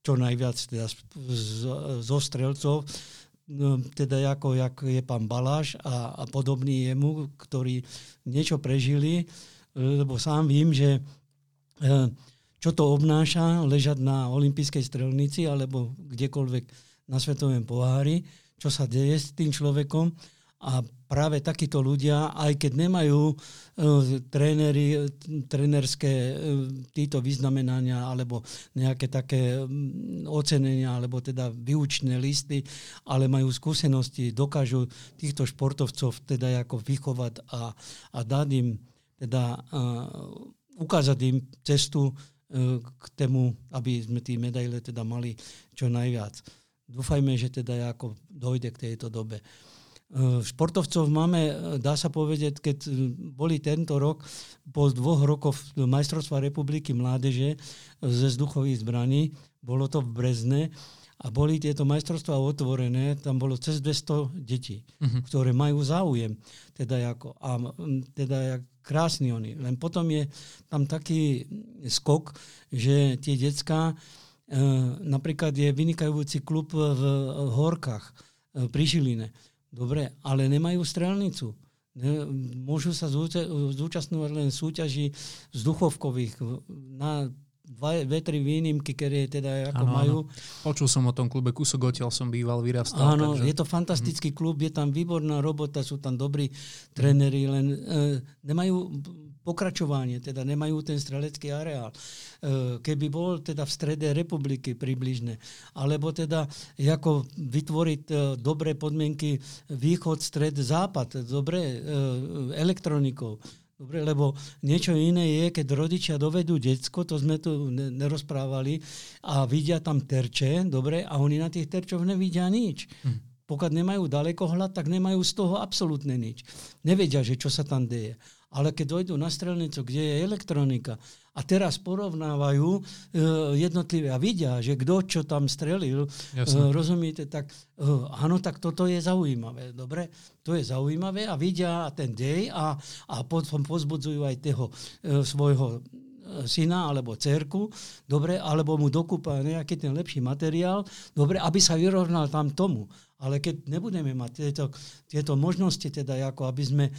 čo najviac teda zo strelcov, um, teda ako jak je pán Baláš a, a podobný jemu, ktorí niečo prežili, lebo sám vím, že uh, čo to obnáša ležať na olympijskej strelnici alebo kdekoľvek na svetovom pohári, čo sa deje s tým človekom. A práve takíto ľudia, aj keď nemajú uh, tréneri, trénerské uh, títo vyznamenania alebo nejaké také ocenenia alebo teda vyučné listy, ale majú skúsenosti, dokážu týchto športovcov teda ako vychovať a, a dať im teda uh, ukázať im cestu k tému, aby sme tí medaile teda mali čo najviac. Dúfajme, že teda ako dojde k tejto dobe. E, športovcov máme, dá sa povedať, keď boli tento rok po dvoch rokoch majstrovstva republiky mládeže ze vzduchových zbraní, bolo to v Brezne, a boli tieto majstrovstvá otvorené, tam bolo cez 200 detí, uh-huh. ktoré majú záujem. Teda ako, a teda krásny oni. Len potom je tam taký skok, že tie decka, e, napríklad je vynikajúci klub v Horkách, e, pri Žiline. Dobre, ale nemajú strelnicu. Môžu sa zúčastňovať len súťaži vzduchovkových na dva, dve, tri výnimky, ktoré teda ako ano, majú. Ano. Počul som o tom klube, kúsok odtiaľ som býval, vyrastal. Áno, takže... je to fantastický klub, je tam výborná robota, sú tam dobrí tréneri, len e, nemajú pokračovanie, teda nemajú ten strelecký areál. E, keby bol teda v strede republiky približne, alebo teda ako vytvoriť e, dobré podmienky východ, stred, západ, dobré e, elektronikou, Dobre, lebo niečo iné je, keď rodičia dovedú decko, to sme tu nerozprávali, a vidia tam terče, dobre, a oni na tých terčoch nevidia nič. Hm. Pokiaľ nemajú ďalekohľad, tak nemajú z toho absolútne nič. Nevedia, že čo sa tam deje. Ale keď dojdú na strelnicu, kde je elektronika a teraz porovnávajú e, jednotlivé a vidia, že kto čo tam strelil, e, rozumiete, tak e, áno, tak toto je zaujímavé, dobre? To je zaujímavé a vidia ten dej a, a potom pozbudzujú aj toho svojho syna alebo cerku, dobre, alebo mu dokúpa nejaký ten lepší materiál, dobre, aby sa vyrovnal tam tomu. Ale keď nebudeme mať tieto, tieto možnosti, teda ako aby sme e,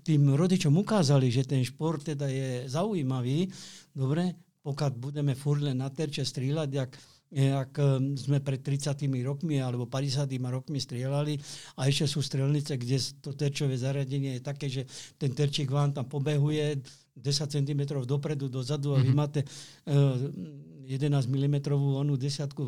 tým rodičom ukázali, že ten šport teda je zaujímavý, dobre, pokiaľ budeme furt len na terče strieľať, jak, jak e, sme pred 30 rokmi alebo 50 rokmi strieľali a ešte sú strelnice, kde to terčové zariadenie je také, že ten terčík vám tam pobehuje 10 cm dopredu, dozadu a vy mhm. máte uh, 11 mm onú desiatku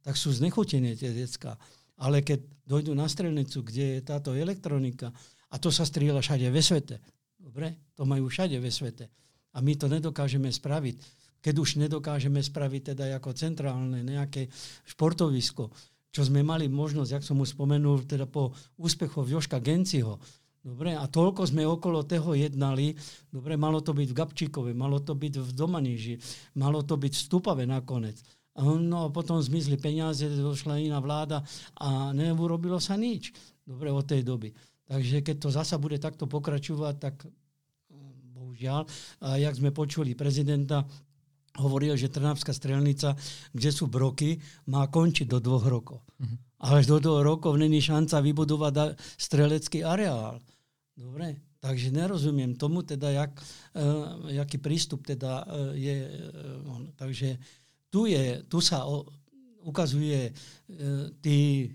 tak sú znechutené tie decka. Ale keď dojdú na strelnicu, kde je táto elektronika, a to sa strieľa všade ve svete, dobre? To majú všade ve svete. A my to nedokážeme spraviť. Keď už nedokážeme spraviť teda ako centrálne nejaké športovisko, čo sme mali možnosť, jak som mu spomenul, teda po úspechoch Joška Genciho, Dobre, a toľko sme okolo toho jednali. Dobre, malo to byť v Gabčíkove, malo to byť v Domaníži, malo to byť v Stupave nakoniec. No potom zmizli peniaze, došla iná vláda a neurobilo sa nič. Dobre, od tej doby. Takže keď to zasa bude takto pokračovať, tak mm, bohužiaľ, a jak sme počuli prezidenta, hovoril, že Trnavská strelnica, kde sú broky, má končiť do dvoch rokov. Uh-huh. Ale do dvoch rokov není šanca vybudovať strelecký areál. Dobre, takže nerozumiem tomu teda, jak, uh, jaký prístup teda uh, je. Uh, takže tu, je, tu sa o, ukazuje e, tí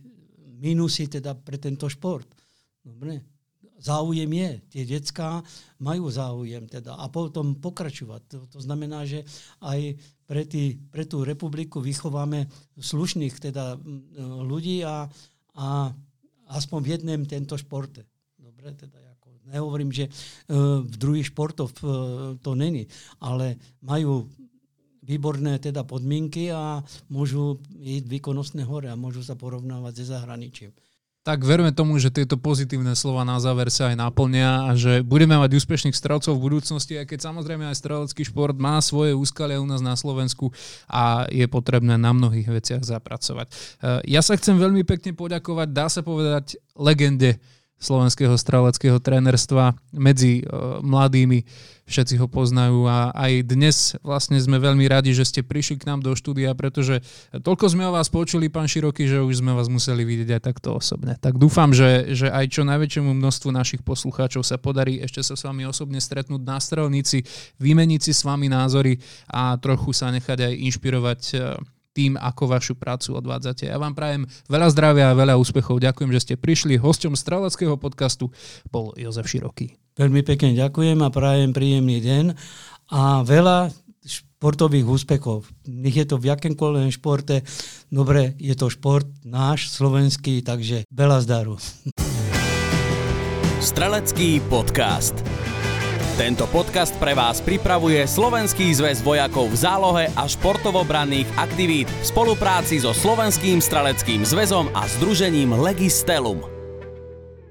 minusy teda pre tento šport. Dobre? Záujem je, tie decká majú záujem teda a potom pokračovať. To, to znamená, že aj pre, tý, pre tú republiku vychováme slušných teda ľudí a, a aspoň v jednom tento športe. Dobre, teda ako, nehovorím, že uh, v druhých športoch uh, to není, ale majú výborné teda podmienky a môžu ísť výkonnostné hore a môžu sa porovnávať se zahraničím. Tak verme tomu, že tieto pozitívne slova na záver sa aj naplnia a že budeme mať úspešných strelcov v budúcnosti, aj keď samozrejme aj strelecký šport má svoje úskalia u nás na Slovensku a je potrebné na mnohých veciach zapracovať. E, ja sa chcem veľmi pekne poďakovať, dá sa povedať, legende slovenského streleckého trénerstva medzi uh, mladými. Všetci ho poznajú a aj dnes vlastne sme veľmi radi, že ste prišli k nám do štúdia, pretože toľko sme o vás počuli, pán Široký, že už sme vás museli vidieť aj takto osobne. Tak dúfam, že, že aj čo najväčšiemu množstvu našich poslucháčov sa podarí ešte sa s vami osobne stretnúť na strelnici, vymeniť si s vami názory a trochu sa nechať aj inšpirovať tým, ako vašu prácu odvádzate. Ja vám prajem veľa zdravia a veľa úspechov. Ďakujem, že ste prišli. Hosťom Straleckého podcastu bol Jozef Široký. Veľmi pekne ďakujem a prajem príjemný deň a veľa športových úspechov. Nech je to v jakémkoľvek športe. Dobre, je to šport náš, slovenský, takže veľa zdaru. Strelecký podcast. Tento podcast pre vás pripravuje Slovenský zväz vojakov v zálohe a športovobranných aktivít v spolupráci so Slovenským streleckým zväzom a združením Legistelum.